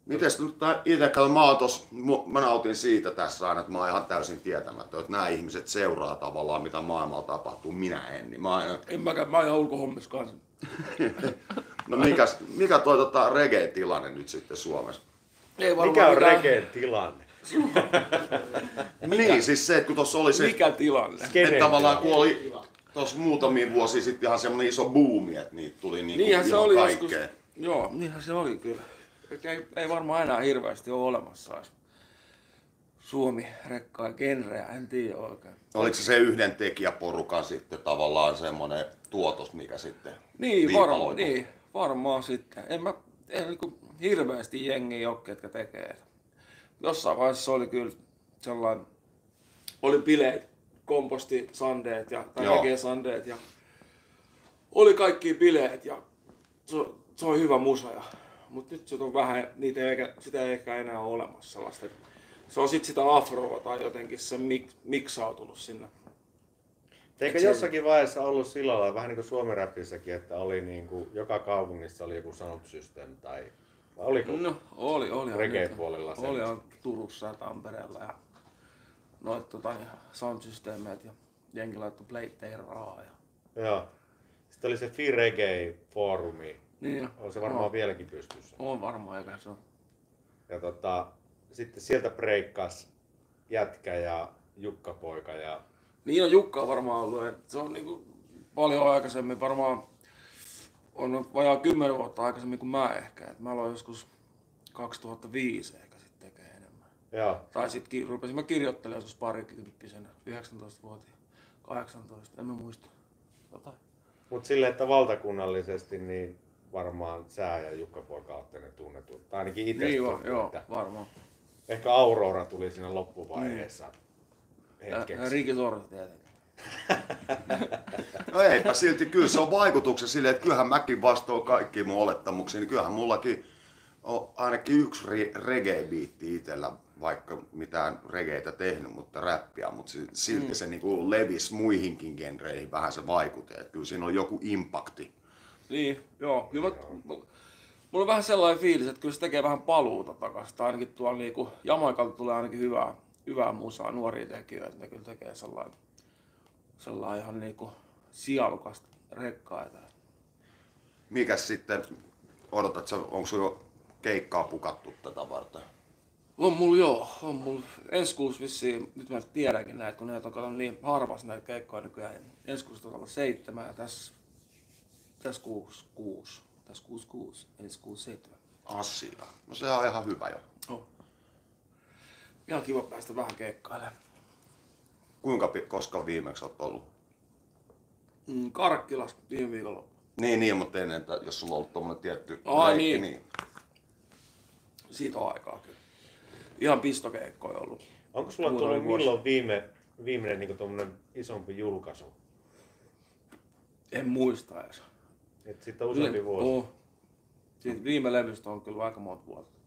Mites nyt tää itse, kato, mä, oon tos, mä nautin siitä tässä aina, että mä oon ihan täysin tietämätön, että nämä ihmiset seuraa tavallaan, mitä maailmalla tapahtuu, minä en. Niin mä aina, En mäkään, mä oon ihan ulkohommissa kanssa. *laughs* no mikäs, mikä toi tota reggae-tilanne nyt sitten Suomessa? Ei Mikä on mitään- regeen tilanne? *laughs* Niin, siis se, että kun tuossa oli se, Mikä tilanne? että tavallaan kun oli tuossa muutamia vuosia sitten ihan semmoinen iso buumi, että niitä tuli niin Niinhän se ihan oli joskus. Joo, niinhän se oli kyllä. Et Ei, ei varmaan enää hirveästi ole olemassa Suomi rekkaa genreä, en tiedä oikein. Oliko se se yhden tekijäporukan sitten tavallaan semmoinen tuotos, mikä sitten Niin, varmaan, niin, varmaan sitten. En mä, en niin hirveästi jengi ole, ketkä tekee. Jossain vaiheessa oli kyllä sellainen, oli bileet, komposti sandeet ja, tai sandeet ja oli kaikki bileet ja se, se on hyvä musa. Ja, mutta nyt se on vähän, niitä ei, eikä, sitä ei ehkä enää ole olemassa sellaista. Se on sitten sitä afroa tai jotenkin se mik, miksautunut sinne. Eikö jossakin vaiheessa ollut sillä lailla, vähän niin kuin Suomen räpissäkin, että oli niin kuin, joka kaupungissa oli joku sound system tai vai oliko? No, oli, oli. Reggae-puolella Oli on Turussa ja Tampereella ja noit tota, soundsysteemeet ja jengi laittoi pleitteen rahaa. Ja... Joo. Sitten oli se Free Reggae foorumi. Niin, On se varmaan no, vieläkin pystyssä. on varmaan eikä se on. Ja tota, sitten sieltä breikkas jätkä ja Jukka poika ja Niin on Jukka on varmaan ollut. Se on niinku paljon aikaisemmin, varmaan on vajaa kymmenen vuotta aikaisemmin kuin mä ehkä. Et mä aloin joskus 2005 ehkä sitten tekee enemmän. joo. Tai sitten rupesin mä kirjoittelemaan joskus parikymppisenä, 19-vuotiaana, 18, en mä muista. Jotain. Mutta sille, että valtakunnallisesti niin varmaan sä ja Jukka poika olette ne tunnetut. Tai ainakin itse Niin tuntuu, joo, että varmaan. Ehkä Aurora tuli siinä loppuvaiheessa Ja, ja hetkeksi. Sorsa tietenkin. No eipä silti, kyllä se on vaikutuksen silleen, että kyllähän mäkin vastoin kaikkiin mun olettamuksiin, niin kyllähän mullakin on ainakin yksi re- reggae-biitti itsellä, vaikka mitään regeitä tehnyt, mutta räppiä, mutta si- silti mm. se niinku levisi muihinkin genreihin vähän se vaikute, että kyllä siinä on joku impakti. Niin, joo. Kyllä mä, mulla on vähän sellainen fiilis, että kyllä se tekee vähän paluuta takaisin. Tai ainakin tuolla niinku, Jamaikalta tulee ainakin hyvää, hyvää musaa, nuoria tekijöitä. Ne kyllä tekee sellainen, sellainen ihan niinku sielukasta rekkaita. Mikäs sitten, odotat onko jo keikkaa pukattu tätä varten? On mulla joo, on mulla ensi kuussa vissiin, nyt mä tiedänkin näitä, kun näitä on niin harvas näitä keikkoja nykyään. Ensi kuussa olla seitsemän ja tässä, tässä kuussa kuusi, tässä kuusi kuusi, ensi kuussa seitsemän. Asia. No se on ihan hyvä jo. Oh. Ihan kiva päästä vähän keikkailemaan. Kuinka pi- koska viimeksi olet ollut? Mm, Karkkilas viime viikolla. Niin, niin, mutta ennen, että jos sulla on ollut tommonen tietty Ai leikki, niin. Siitä on aikaa kyllä. Ihan pistokeikkoja ollut. Onko sulla Muutama tullut vuosi. milloin viime, viimeinen niin tuommoinen isompi julkaisu? En muista edes. Et siitä on useampi vuosi. Oh. Siitä viime levystä on kyllä aika monta vuotta.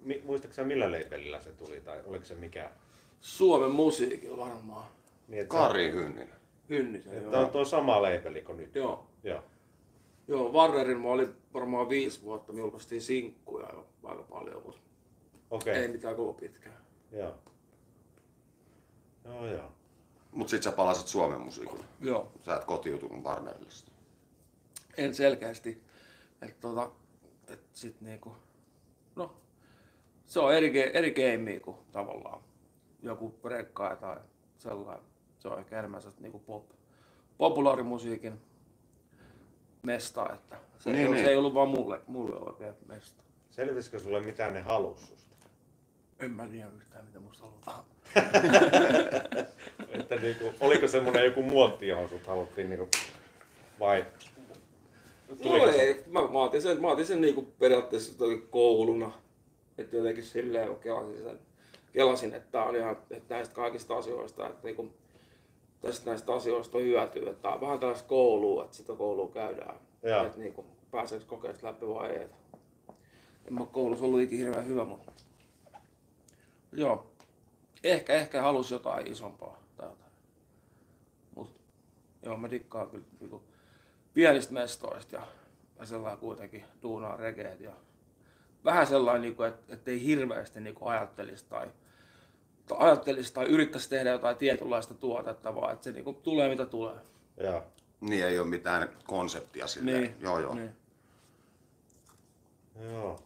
Mi- muistatko sä millä leipelillä se tuli tai oliko se mikä? Suomen musiikilla varmaan. Niin, Kari Hynninen. Hynnisen, Tämä on tuo sama leipeli kuin nyt. Joo. Joo. Joo, Warnerin mä olin varmaan viisi vuotta, me julkaistiin sinkkuja jo aika paljon, mutta Okei. ei mitään koko pitkään. Joo. Joo, joo. Mut sit sä palasit Suomen musiikille. Joo, Sä et kotiutunut Warnerillista. En selkeästi. Että tota, et sit niinku, no, se on eri, eri game kuin tavallaan joku rekkaa tai sellainen. Se on ehkä enemmän niinku pop, populaarimusiikin mesta, että se, Niin, ei, ollut- niin. se ei ollut vaan mulle, mulle oikein mesta. Selvisikö sulle mitä ne halus susta? En mä tiedä yhtään mitä musta halutaan. *laughs* Että niinku, oliko semmoinen joku muotti, johon sut haluttiin niinku, vai No ei, mä, mä otin sen, mä otin sen niinku periaatteessa toki kouluna. Että jotenkin silleen kun kelasin sen, kelasin, että tää on ihan, että näistä kaikista asioista, että niinku, tästä näistä asioista on hyötyä. Että tää on vähän tällaista koulua, että sitä koulua käydään. Että niinku, pääseekö kokeesta läpi vai ei. En mä koulussa ollut ikinä hirveän hyvä, mutta joo. Ehkä, ehkä halus jotain isompaa tai jotain. Mut joo, mä dikkaan kyllä niinku, pienistä mestoista ja, ja sellainen kuitenkin duunaa regeet ja vähän sellainen, niin että et ei hirveästi niin ajattelisi tai, tai ajattelisi tai yrittäisi tehdä jotain tietynlaista tuotetta, vaan että se niin tulee mitä tulee. Joo. Niin ei ole mitään konseptia silleen. Niin, Joo, joo. Niin. Joo.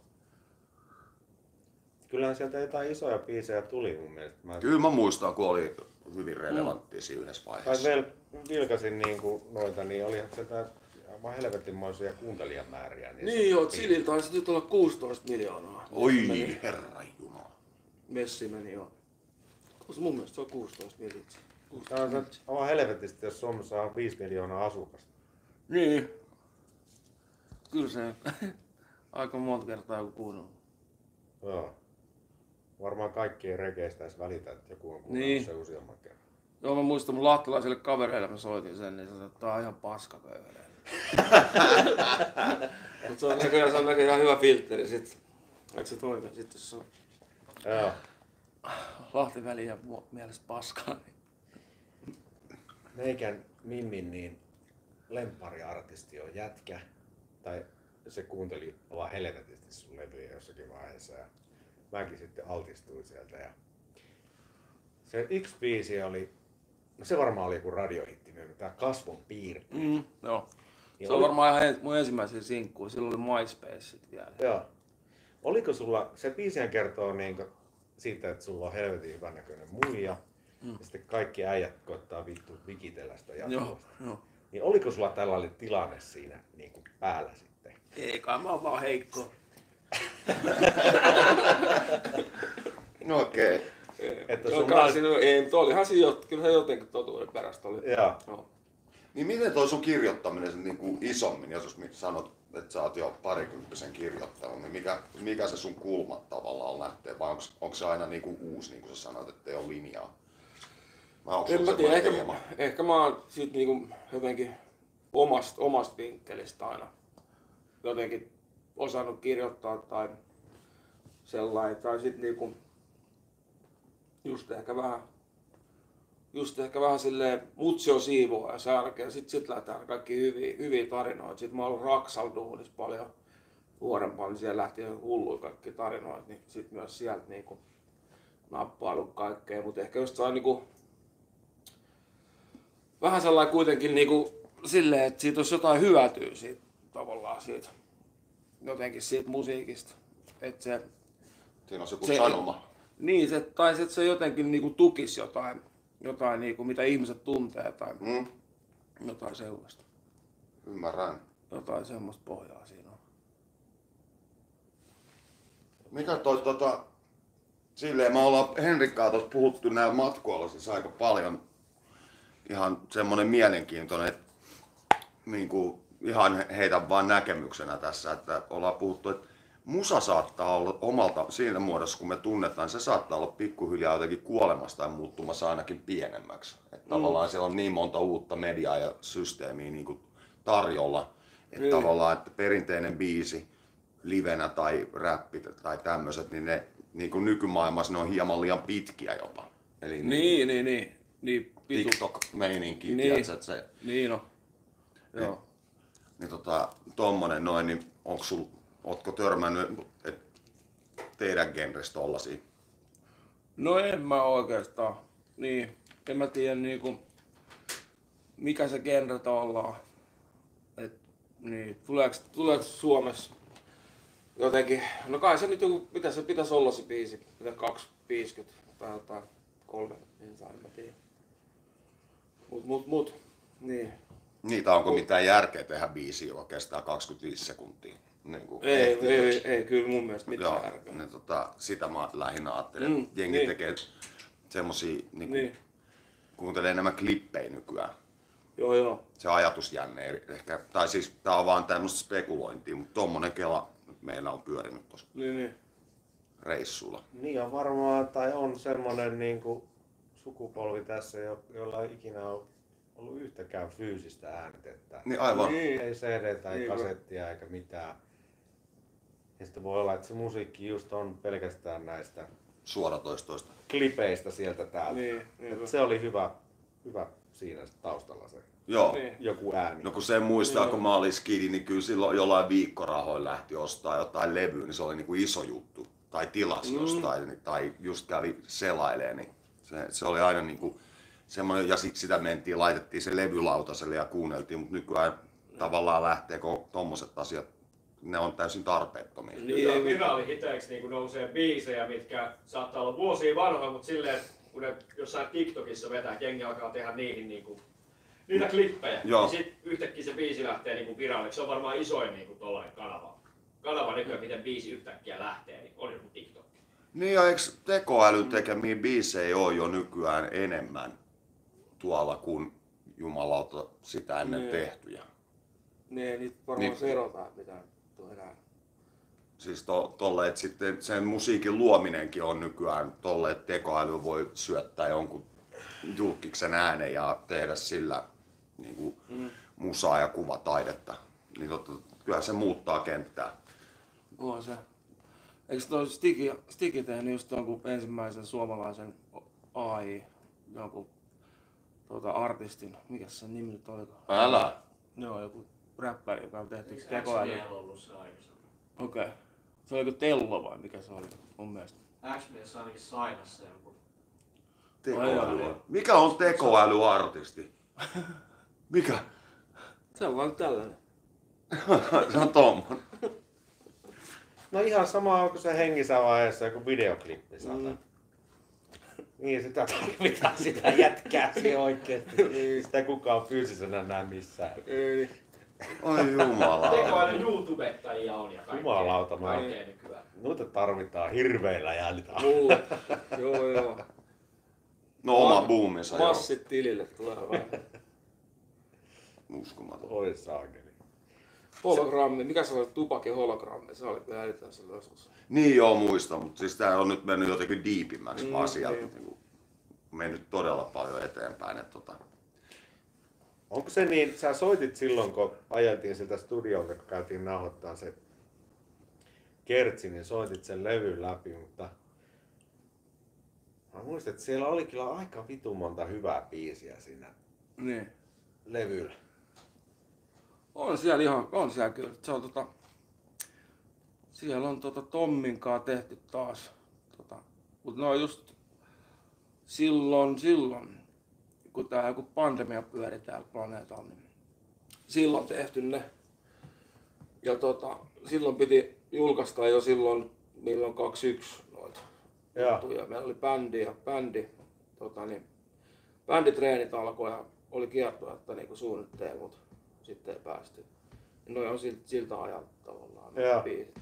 Kyllähän sieltä jotain isoja biisejä tuli mun mielestä. Mä Kyllä mä muistan, kun oli hyvin relevantti siinä yhdessä tai vaiheessa. vel, vilkasin niinku noita, niin olihan sieltä aivan helvetinmoisia kuuntelijamääriä. niissä Niin joo. Chilin taisi nyt olla 16 miljoonaa. Oi Meni- herra jumala. Messi meni jo. Koska mun mielestä se on 16 miltsiä. Tää on aivan helvetistä, jos Suomessa on 5 miljoonaa asukasta. Niin. Kyllä se *laughs* aika monta kertaa joku kuunnellut. Joo. Varmaan kaikkien rekeistä edes välitä, että joku on kuunnellut Niin. se useamman kerran. Joo, mä muistan mun lahtilaisille kavereille mä soitin sen, niin sanoin, että tää on ihan paska *laughs* Mutta se on näköjään, se on näköjään hyvä filtteri sit. Eikö se toimi? Sitten jos se on Joo. Lahti väliä mu- mielestä paskaa, niin Meikän Mimmin niin lemppariartisti on jätkä. Tai se kuunteli vaan helvetisti sun levyjä jossakin vaiheessa. Ja mäkin sitten altistuin sieltä. Ja se yksi biisi oli, no se varmaan oli joku radiohitti, tämä Kasvon piirte. Mm, joo. Niin Se on oli- varmaan ihan mun ensimmäisiä sinkkuja. Silloin oli MySpace vielä. Joo. Oliko sulla, se biisihän kertoo niin siitä, että sulla on helvetin hyvän näköinen muija, mm. ja sitten kaikki äijät koittaa vittu vikitellä sitä Joo, jatkuvasti. joo. Niin oliko sulla tällainen tilanne siinä niin kuin päällä sitten? Ei kai mä oon vaan heikko. No *laughs* okei. Okay. Että sun kai nais- siinä, ei, mutta olihan se jot, kyllä se jotenkin totuuden perästä oli. Joo. Joo. Niin miten toi sun kirjoittaminen sen niin kuin isommin, jos sanot, että sä oot jo parikymppisen kirjoittanut, niin mikä, mikä se sun kulmat tavallaan lähtee, vai onko se aina niin kuin uusi, niin kuin sä sanoit, että ei ole linjaa? Vai onko En mä tiedä, ehkä, teema? ehkä mä oon sit niinku jotenkin omasta, omasta vinkkelistä aina jotenkin osannut kirjoittaa tai sellainen. Tai sit niinku just ehkä vähän just ehkä vähän silleen mutsio siivoa ja särkeä. Sit, sit lähdetään kaikki hyviä, hyviä tarinoita. Sitten mä oon Raksal paljon nuorempana, niin siellä lähti hulluja kaikki tarinoita. Niin sit myös sieltä niinku nappailu kaikkea. Mutta ehkä just saa niinku vähän sellainen kuitenkin niinku silleen, että siitä olisi jotain hyötyä siitä tavallaan siitä, jotenkin siitä musiikista. Että se, Siinä on joku se- sanoma. niin, se, tai se, että se jotenkin niinku tukisi jotain, jotain niinku, mitä ihmiset tuntee tai Mm, jotain sellaista. ymmärrän. Jotain semmoista pohjaa siinä on. Mikä toi tota, silleen me ollaan Henrikkaa tuossa puhuttu näillä matkoilla siis aika paljon. Ihan semmonen mielenkiintoinen, että niin kuin, ihan heitä vaan näkemyksenä tässä, että ollaan puhuttu, että musa saattaa olla omalta siinä muodossa, kun me tunnetaan, se saattaa olla pikkuhiljaa jotenkin kuolemassa tai muuttumassa ainakin pienemmäksi. Että tavallaan siellä on niin monta uutta mediaa ja systeemiä niin kuin tarjolla, että Niin. tavallaan, että perinteinen biisi livenä tai räppi tai tämmöiset, niin ne niin kuin nykymaailmassa ne on hieman liian pitkiä jopa. Eli Niin, niin, niin. Niin, vitu. TikTok-meininki, Niin. tiedätkö, että se, Niin on. Joo. Niin tota, tommonen noin, niin onko sul, ootko törmännyt et, teidän genrestä tollasia? No en mä oikeastaan. Niin, en mä tiedä niinku, mikä se genre ollaan. Et, niin, tuleeko, tuleeko Suomessa jotenkin, no kai se nyt joku, mitä se pitäisi olla se biisi, mitä 250 tai jotain, kolme, en saa, en mä tiedä. Mut, mut, mut, niin. Niitä onko mitään järkeä tehdä biisi, joka kestää 25 sekuntia? Niin kuin Ei, ei, ei, ei, kyllä mun mielestä mitään Joo, järkeä. niin tota, sitä mä lähinnä ajattelen. Mm, Jengi niin. tekee semmosia, niin kuin, Niin, kuuntelee enemmän klippejä nykyään. joo joo. Se ajatusjänne ehkä, tai siis tää on vaan tämmöistä spekulointia, mutta tommonen kela meillä on pyörinyt tuossa Niin, niin. reissulla. Niin on varmaan, tai on semmonen niin kuin sukupolvi tässä, jo- jolla ei ikinä ole ollut yhtäkään fyysistä äänitettä. Niin aivan. Niin. Ei CD tai Niin, kasettia eikä mitään. Ja sitten voi olla, että se musiikki just on pelkästään näistä Suoratoistoista. klipeistä sieltä täältä. Niin, niin. Et se oli hyvä, hyvä siinä taustalla se Joo. Niin. joku ääni. No kun sen muistaa, kun mä olin skidi, niin kyllä silloin jollain viikkorahoilla lähti ostaa jotain levyä, niin se oli niin kuin iso juttu. Tai tilas Mm. jostain, niin- tai just kävi selailee, niin se, se oli aina niin kuin semmoinen, ja sitten sitä mentiin, laitettiin se levylautaselle ja kuunneltiin, mutta nykyään tavallaan lähtee, kun tommoset asiat, ne on täysin tarpeettomia. Niin, ei, virallihiteeksi niin nousee biisejä, mitkä saattaa olla vuosia vanhoja, mutta silleen, kun ne jossain TikTokissa vetää, jengi alkaa tehdä niihin niin kuin, niitä klippejä, Joo. niin sitten yhtäkkiä se biisi lähtee niin kuin viralliksi. Se on varmaan isoin niin kuin tollainen kanava. Kanava nykyään, miten biisi yhtäkkiä lähtee, niin on joku TikTok. Niin ja eikö tekoälyn tekemiä biisejä ole jo nykyään enemmän tuolla kuin jumalauta sitä ennen Niin. tehtyjä? Niin, ei niitä varmaan Niin. seurataan mitään tuo enää. Siis to, tolle, että sitten sen musiikin luominenkin on nykyään tolle, että tekoäly voi syöttää jonkun julkiksen äänen ja tehdä sillä niin kuin, Mm. musaa ja kuvataidetta. Niin totta, kyllä se muuttaa kenttää. On se. Eikö toi Stigi, Stigi tehnyt just jonkun ensimmäisen suomalaisen AI, jonkun tuota, artistin, mikä se nimi nyt olikaan? Älä! Joo, joku räppäri, joka on tehty Eikö tekoälyllä. X-Miehellä ollut se aikaisemmin? Okei. Okay. Se oli joku Tello vai mikä se oli mun mielestä? X-Mies ainakin sainassa jonkun. Tekoäly. Mikä on tekoälyartisti? *laughs* Mikä? Se on vaan tällainen. *laughs* se on tommonen. No ihan sama onko se hengissä vaiheessa joku videoklippi saatana. Mm. Niin sitä tarvitaan sitä jätkää siihen oikeesti. Ei *laughs* sitä kukaan fyysisenä näe missään. Ei. Oi jumala. Tekoäly YouTubettajia on ja kaikkea. Jumalauta, mä-. Noita tarvitaan hirveillä jäljillä. Mulle. *laughs* joo joo. No oma buuminsa joo. Massit tilille tulee vähän. Uskomaton. Oi saakeli. Hologrammi, mikä se oli? Tupakin hologrammi, se oli kyllä älytön joskus. Niin joo muista, mutta siis tää on nyt mennyt jotenkin diipimmäksi Mm, asialta. niin. Niin. mennyt todella paljon eteenpäin. Että tota, Onko se niin, sä soitit silloin, kun ajeltiin sitä studiolta, kun käytiin nauhoittaa se kertsi, niin soitit sen levyn läpi, mutta mä muistan, että siellä oli kyllä aika vitu monta hyvää biisiä siinä Niin. levyllä. On siellä ihan, on siellä kyllä. Se on tota, siellä on tota Tomminkaa tehty taas. Tota, mutta ne on just silloin, silloin, kun tää joku pandemia pyöri täällä planeetalla, niin silloin tehty ne. Ja tota, silloin piti julkaista jo silloin, milloin 21 noita juttuja. Meillä oli bändi ja bändi, tota niin, bänditreenit alkoi ja oli kiertuetta niinku suunnitteilla, mutta sitten ei päästy. Noi on siltä, siltä ajalta tavallaan Joo. biisit.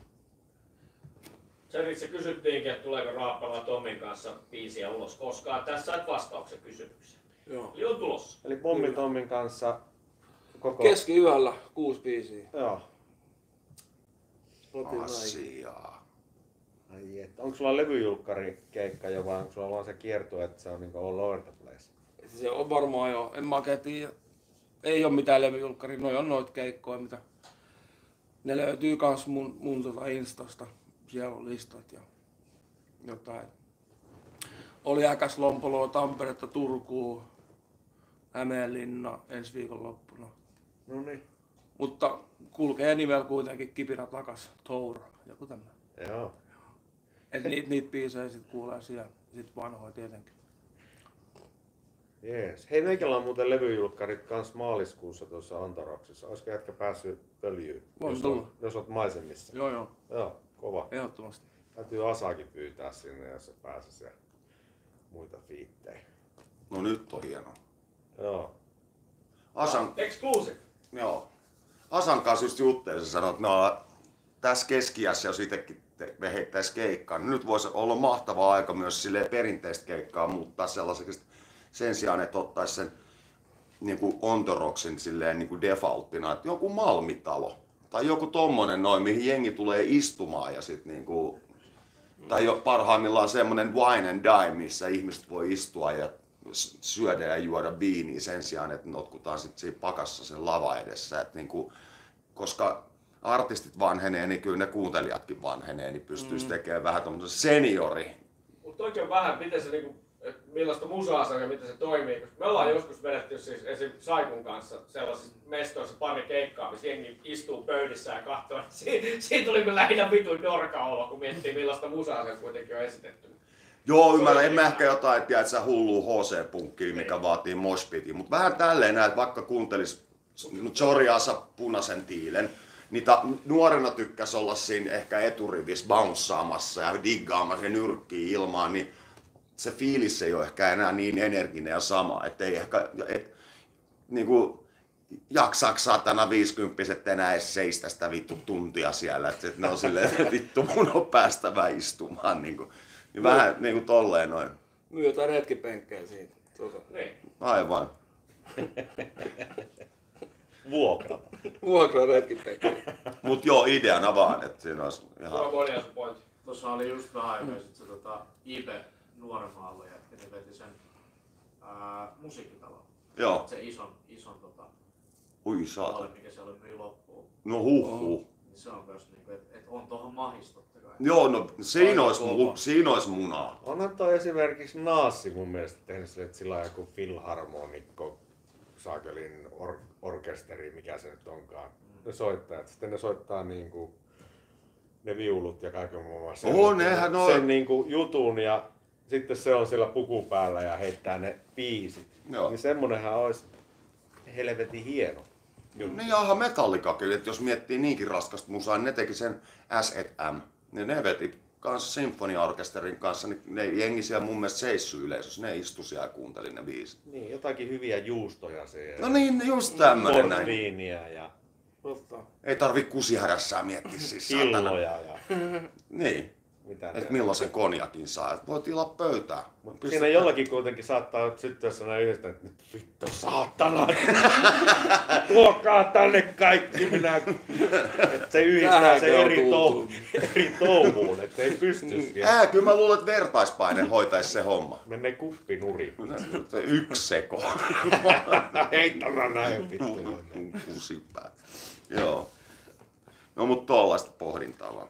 Sen itse kysyttiinkin, että tuleeko Raappala Tomin kanssa biisiä ulos koskaan. Tässä sait vastauksen kysymykseen. Joo. Eli on tulossa. Eli Pommi Tommin kanssa koko... Keskiyöllä kuusi biisiä. Joo. Näin. asiaa. Ai että. Onko sulla levyjulkkari keikka jo vai onko sulla vaan se kierto, että se on niinku all over the place? Se on varmaan jo, en mä oikein tiedä. Ei ole mitään levyjulkkari, noi on noita keikkoja, mitä ne löytyy kans mun, mun tota Instasta. Siellä on listat ja jotain. Oli äkäs Lompoloa, Tamperetta, Turkuun, Hämeenlinna ensi viikon loppuna. No niin. Mutta kulkee nivel kuitenkin kipinä takas, Tour, joku tämmönen. Joo. Et niitä, niitä biisejä sit kuulee siellä, sit vanhoja tietenkin. Jees. Hei, meikällä on muuten levyjulkkarit kans maaliskuussa tuossa Antoroksissa. Olisiko jätkä päässyt pöljyyn, Voin jos, tulla. jos oot maisemissa? Joo joo, Joo, kova. ehdottomasti. Täytyy Asakin pyytää sinne, jos se pääsis ja muita fiittejä. No nyt on hienoa. Joo. Asan, Exclusive. joo. Asan kanssa just juttelin, se sanoi, että no, tässä keskiässä, jos itsekin te- me heittäisi keikkaa, niin nyt voisi olla mahtava aika myös silleen perinteistä keikkaa muuttaa sellaiseksi, että sen sijaan, että ottaisi sen niin kuin Ontoroksin silleen niin kuin defaulttina, että joku Malmitalo tai joku tommonen noin, mihin jengi tulee istumaan ja sit niin kuin, tai jo parhaimmillaan semmonen wine and dine, missä ihmiset voi istua ja syödä ja juoda viiniä sen sijaan, että notkutaan sitten siinä pakassa sen lava edessä. Et niin kuin, koska artistit vanhenee, niin kyllä ne kuuntelijatkin vanhenee, niin pystyisi tekemään vähän tommosen seniori. Mutta oikein vähän, miten se niinku, millaista musaa se on ja miten se toimii. Koska me ollaan joskus vedetty siis esim. Saikun kanssa sellaisissa mestoissa pari keikkaa, missä jengi istuu pöydissä ja katsoo. *laughs* Si- siitä tuli kyllä lähinnä vitun dorka olo, kun miettii millaista musaa se kuitenkin on esitetty. Joo, ymmärrän, en mä ehkä jotain, että sä hullu HC-punkkiä, mikä vaatii moshpitin, mutta vähän tälleen näin, että vaikka kuuntelis Choriasa punaisen tiilen, niitä nuorena tykkäs olla siinä ehkä eturivissä bounceaamassa ja diggaamassa ja nyrkkiä ilmaan, niin se fiilis ei ole ehkä enää niin energinen ja sama, että ei ehkä, et, niin kuin, jaksaako satana 50 enää edes seistä sitä vittu tuntia siellä, että et ne on silleen, että vittu mun on päästävä istumaan, niin kuin, Niin vähän niinku tolleen noin. Myy jotain retkipenkkejä siitä. Tota. Niin. Aivan. *laughs* Vuokra. Vuokraa retkipenkkejä. Mut joo, ideana vaan, että siinä olisi ihan... on monia sun pointti. Tuossa oli just vähän aikaa sitten se tota, Ibe nuoremmaalle ja ne veti sen ää, musiikkitalon. Joo. Se ison, ison tota, Ui alle, saata. mikä siellä oli myi loppuun. No huh huh. Niin se on myös niinku, että et on tohon mahis totta kai. Joo, no siinä olisi, mu- siinä olisi munaa. Onhan toi esimerkiksi Naassi mun mielestä tehnyt sille, että sillä on joku filharmonikko, saakelin or- orkesteri, mikä se nyt onkaan. Ne soittajat, sitten ne soittaa niinku ne viulut ja kaiken muun sen, Oo, nehän sen, on- sen niinku jutun ja sitten se on sillä puku päällä ja heittää ne biisit. Joo. Niin semmonenhan olisi helvetin hieno. juttu. Niin jaha, Metallicakin, että jos miettii niinkin raskasta musaa, niin ne teki sen S&M. Niin ne veti kanssa sinfoniaorkesterin kanssa, niin ne jengi siellä mun mielestä seissy yleisössä. Ne istu siellä ja kuunteli ne biisit. Niin, jotakin hyviä juustoja siihen. No niin, just tämmönen näin. Portviiniä ja Totta. Ei tarvi kusihädässää miettiä siis hilloja ja Niin, mitä että ne- milloin sen konjakin saa. Et voi tilaa pöytää. Mut Pistetään- siinä jollakin kuitenkin saattaa syttyä sellainen yhdestä, että nyt vittu saatana, *laughs* tuokaa tänne kaikki minä. Että se yhdistää Tähänkö se eri, tou, eri touhuun, että ei pysty siihen. Ää, kyllä mä luulen, että vertaispaine hoitaisi se homma. Menee kuppi nuri. *laughs* Se Yksi seko. *laughs* Heittämään näin vittu. Kusipää. Joo. No mut tollaista pohdintaa vaan.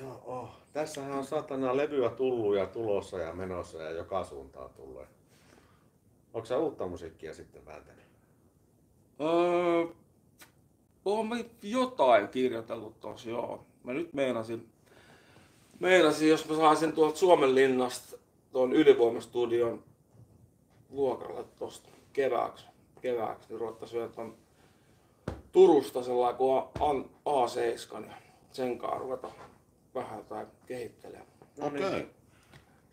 Joo, oh. Tässähän on satana levyä tullut ja tulossa ja menossa ja joka suuntaan tullut. Onko sä uutta musiikkia sitten vääntänyt? Öö, mä jotain kirjoitellut tossa, joo. Mä nyt meinasin, meinasin jos mä saisin tuolta Suomen linnasta tuon ylivoimastudion vuokralle tosta kevääksi, kevääksi niin ruvettaisiin vielä ton Turusta sellainen kuin A- A7 ja sen kanssa ruveta vähän jotain kehittelemään. Okei. Okay.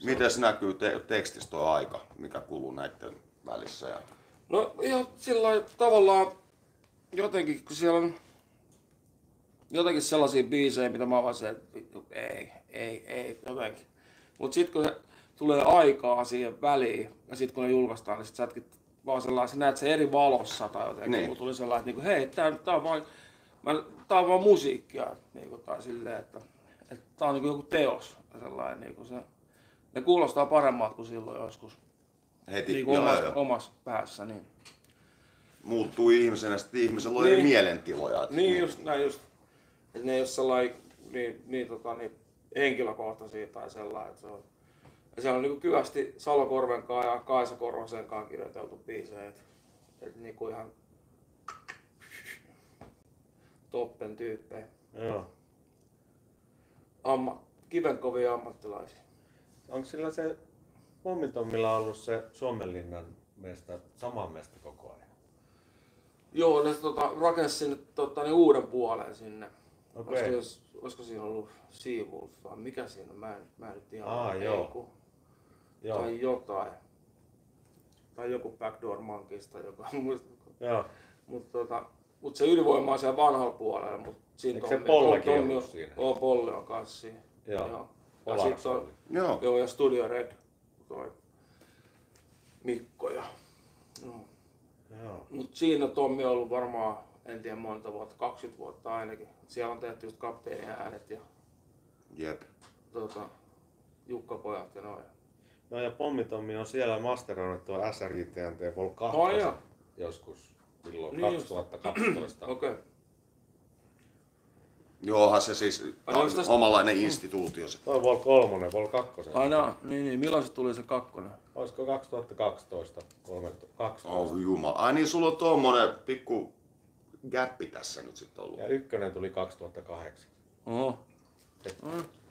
Miten se näkyy te- tekstissä tuo aika, mikä kuluu näiden välissä? Ja... No ihan sillä tavallaan jotenkin, kun siellä on jotenkin sellaisia biisejä, mitä mä vaan se, että vittu, ei, ei, ei, jotenkin. Mut sit kun se tulee aikaa siihen väliin, ja sit kun ne julkaistaan, niin sit sä etkin vaan sellainen, sä näet sen eri valossa tai jotenkin. Niin. Niin. Mulla tuli sellainen, että niinku, hei, tää, tää, on vaan, mä, tää on vaan musiikkia, niinku, tai silleen, että, että tää on niinku joku teos. Sellainen, niinku se, ne kuulostaa paremmalta kuin silloin joskus. Heti Niin kuin omassa, omassa päässä, niin. muuttuu ihmisenä, sitten ihmisellä eri Niin. mielentiloja. että- Niin just näin just. Et ne ei ole sellainen niin, niin, tota, niin henkilökohtaisia tai sellainen, että se on. Ja se on niinku kyvästi Salo Korvenkaan ja Kaisa Korhosen kanssa kirjoiteltu biisejä. Et, et niinku ihan toppen tyyppejä. Joo. Amma, kivenkovia ammattilaisia. Onko sillä se Pommitommilla ollut se Suomenlinnan mesta, sama mesta koko ajan? Joo, ne tota, rakensi sinne tota, niin uuden puolen sinne. Okei. Olisiko, jos- olisiko siinä ollut Seawolf vai mikä siinä on? Mä en, mä en nyt ihan Aa, ei, joo. kun- Joo. tai jotain. Tai joku Backdoor Monkeys tai joku muista. Joo. Mutta tota, mut se ylivoima on siellä vanhalla puolella. Mut siinä Eikö se Tommi- Pollekin Tommi ollut on- siinä? Oo, Polle on kanssa siinä. Joo. Ja Polaris sit on. Joo. joo, ja Studio Red. Toi Mikko ja no. Joo. Mut siinä Tommi on ollut varmaan, en tiedä monta vuotta, 20 vuotta ainakin. Siellä on tehty just kapteenin äänet ja Jep. tota, Jukka-pojat ja noin. No ja Pommitommi on siellä masteroinut tuo SRJTNT Vol 2 Ai joo. joskus silloin Niin just. 2012. *clears throat* Okei. Okay. Joohan se siis Ai, onks tästä- omanlainen instituutio. Se. Toi Vol 3, Vol 2. Aina, niin, niin, milloin se tuli se kakkonen? Olisiko 2012? 12. Oh jumala. Ai niin, sulla on tuommoinen pikku gappi tässä nyt sitten ollut. Ja ykkönen tuli 2008. Oho. Et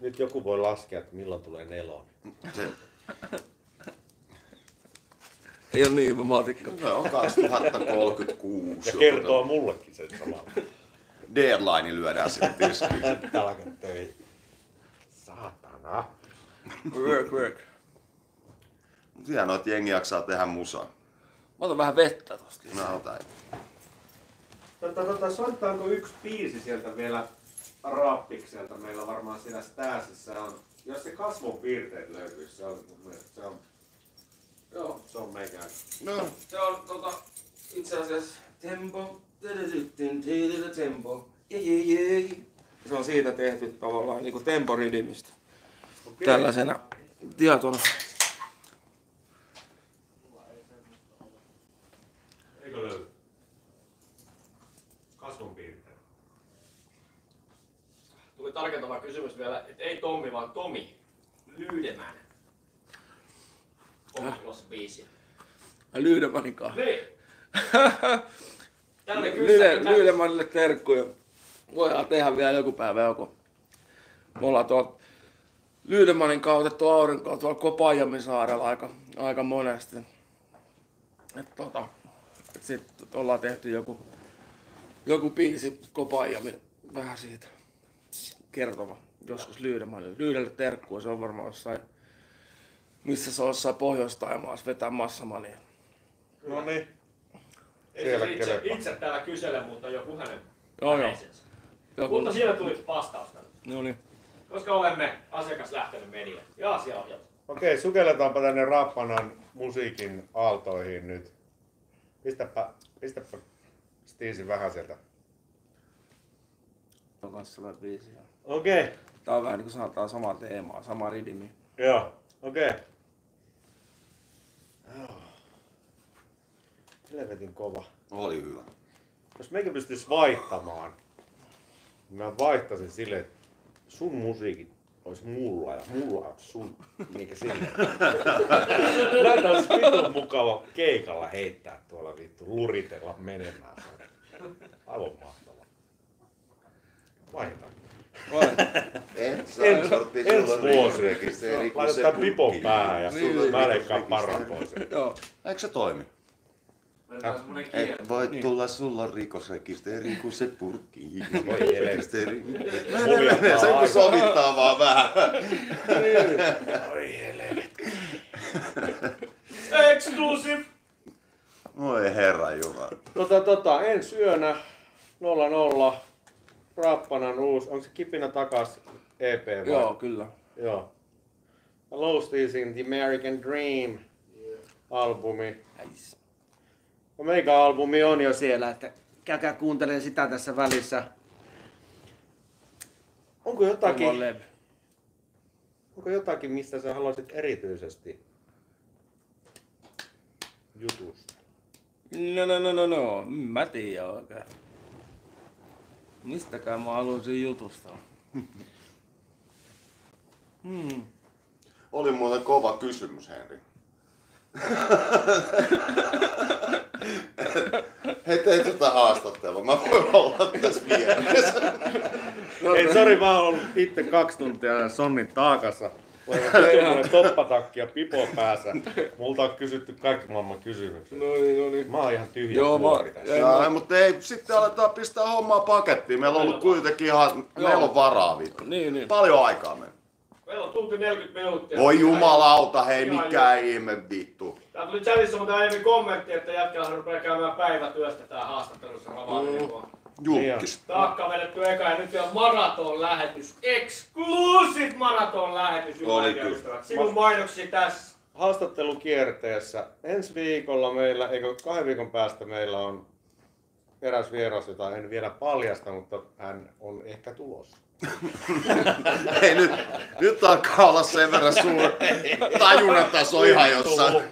Nyt joku voi laskea, että milloin tulee nelonen. Se, Ei ole niin matikka. se on 2036. Ja kertoo mullekin sen samalla. Deadline lyödään sitten tiskiin. Talkat töihin. Saatana. Work, work. Mut Hienoa, että jengi jaksaa tehdä musaa. Mä otan vähän vettä tosta. Mä otan. Tota, tota, soittaako yksi biisi sieltä vielä Rappikselta meillä varmaan siinä Stasissä on, jos se kasvonpiirteet löytyisi, se on mun mielestä, se on, Joo. se on meikään. No, Se on tota, itse asiassa tempo, tempo. Se on siitä tehty tavallaan niinku temporidimistä. Tällaisena tietona. Eikö löydy? Kasvonpiirteet. Tuli tarkentava kysymys vielä, että ei Tommi, vaan Tomi Lyydemän. Omikossa biisi. Lyydemanikaan. Niin. *laughs* Lyydemanille terkkuja. Voidaan tehdä vielä joku päivä joku. Me ollaan tuolla Lyydemanin kautettu aurinkoa tuolla Kopajamin saarella aika, aika monesti. Et tota, et sit ollaan tehty joku, joku biisi Kopajamin vähän siitä kertova. Joskus Lyydemanille. Lyydelle terkkua, se on varmaan jossain, missä se on jossain Pohjois-Taimaassa vetää massamania. No niin. Ei Siellä se itse, itse täällä kysele, mutta joku hänen Joo, joo. Mutta siellä tuli vastaus tänne. no niin. Koska olemme asiakaslähtöinen media ja asiaohjelma. Okei, sukelletaanpa tänne Rappanan musiikin aaltoihin nyt. Pistäpä, pistäpä Stiisi vähän sieltä. On kanssa sellainen biisi. Okei, Tää on vähän niin kuin sanotaan samaa teemaa, sama ridimi. joo, okei. Joo. Helvetin kova. oli hyvä. Jos meikä pystyis vaihtamaan, niin mä vaihtaisin silleen, että sun musiikit olisi mulla ja mulla olisi sun. Mikä silleen. *laughs* Näitä olisi vitun mukava keikalla heittää tuolla vittu, luritella menemään. Aivan mahtavaa. En saa Ensi- vuosi. Laitetaan pipon päähän ja Niin. mä leikkaan parran pois. Joo. Eikö se toimi? Ei kieli. voi tulla sulla rikosrekisteri, kun se purkki. Voi Rekisteri. Suljettaa Se kun aikaa. sovittaa vaan vähän. *laughs* Oi helvetti. Exclusive! Voi herra Jumala. Tota, tota, ensi yönä 00 Rappanan uusi, onko se kipinä takas EP vai? Joo, kyllä. Joo. In the American Dream albumi. Nice. No meikä albumi on jo siellä, että käykää kuuntelemaan sitä tässä välissä. Onko jotakin, levy. onko jotakin, mistä sä haluaisit erityisesti jutusta? No, no, no, no, no. Mä tiedän oikein. Mistäkään mä haluaisin jutusta. *laughs* Hmm. Oli muuten kova kysymys, Henri. Hei, tee tätä haastattelua. Mä voin olla tässä vieressä. Ei, sori, mä oon ollut itse kaksi tuntia Sonnin taakassa. Mulla toppatakki ja pipo päässä. Multa on kysytty kaikki maailman kysymykset. No niin, no niin. Mä oon ihan tyhjä Joo, mä, tässä. ei, Jaa, mä, mutta ei, sitten aletaan pistää hommaa pakettiin. Meillä on ollut kuitenkin ihan, meillä on varaa vittu. niin, niin. Paljon aikaa me. Meillä on tunti 40 minuuttia. Voi jumalauta, hei Ihan mikä ihme vittu. Tää tuli chatissa mutta aiemmin kommentti, että jätkällä rupeaa käymään päivätyöstä tää haastattelussa ravaa. Julkis. Taakka vedetty eka ja nyt vielä maraton lähetys. Exclusive maraton lähetys. Oli kyllä. ystävät. Sinun mainoksi tässä. haastattelukierteessä. Ensi viikolla meillä, eikö kahden viikon päästä meillä on eräs vieras, jota en vielä paljasta, mutta hän on ehkä tulossa. *laughs* Hei nyt, nyt alkaa olla sen verran suuri tajunnan taso ihan jossain. *laughs*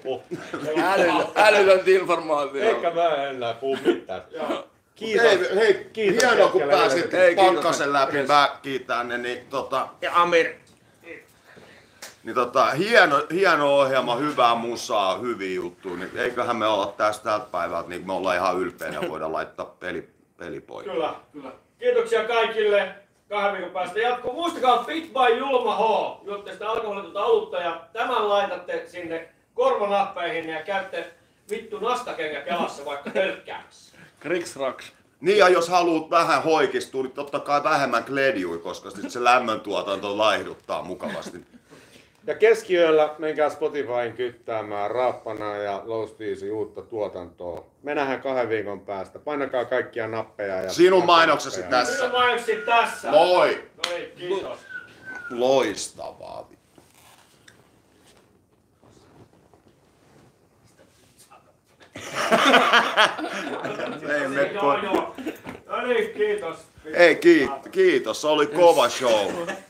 Älytön, älytöntä informaatiota. Eikä mä enää puhu mitään. *laughs* Kiitos. Hei, hei Kiitos hienoa kun pääsit pakkasen läpi, mä kiitän ne, niin tota, Ja Amir, niin tota, hieno, hieno ohjelma, hyvää musaa, hyviä juttuja, niin eiköhän me olla tästä tältä päivältä, niin me ollaan ihan ylpeänä ja voidaan laittaa peli, pelipoika. Kyllä, kyllä. Kiitoksia kaikille. Kahden viikon päästä jatkuu. Muistakaa Fit by Julma H. Juotte sitä alkoholitonta olutta ja tämän laitatte sinne korvanappeihin ja käytte vittu nastakengä kelassa vaikka hölkkäämässä. *laughs* Kriks raks. Niin ja jos haluat vähän hoikistua, niin totta kai vähemmän kledjui, koska sit se lämmöntuotanto laihduttaa mukavasti. Ja keskiyöllä menkää Spotifyin kyttäämään Raappana ja Speedsin uutta tuotantoa. Me nähdään kahden viikon päästä. Painakaa kaikkia nappeja. Ja Sinun mainoksesi nappeja. tässä. Sinun mainoksi tässä. Moi! No niin, kiitos. Loistavaa. Ei me Joo, joo. No niin, kiitos. Ei, kiitos. Kiitos. Oli kova show.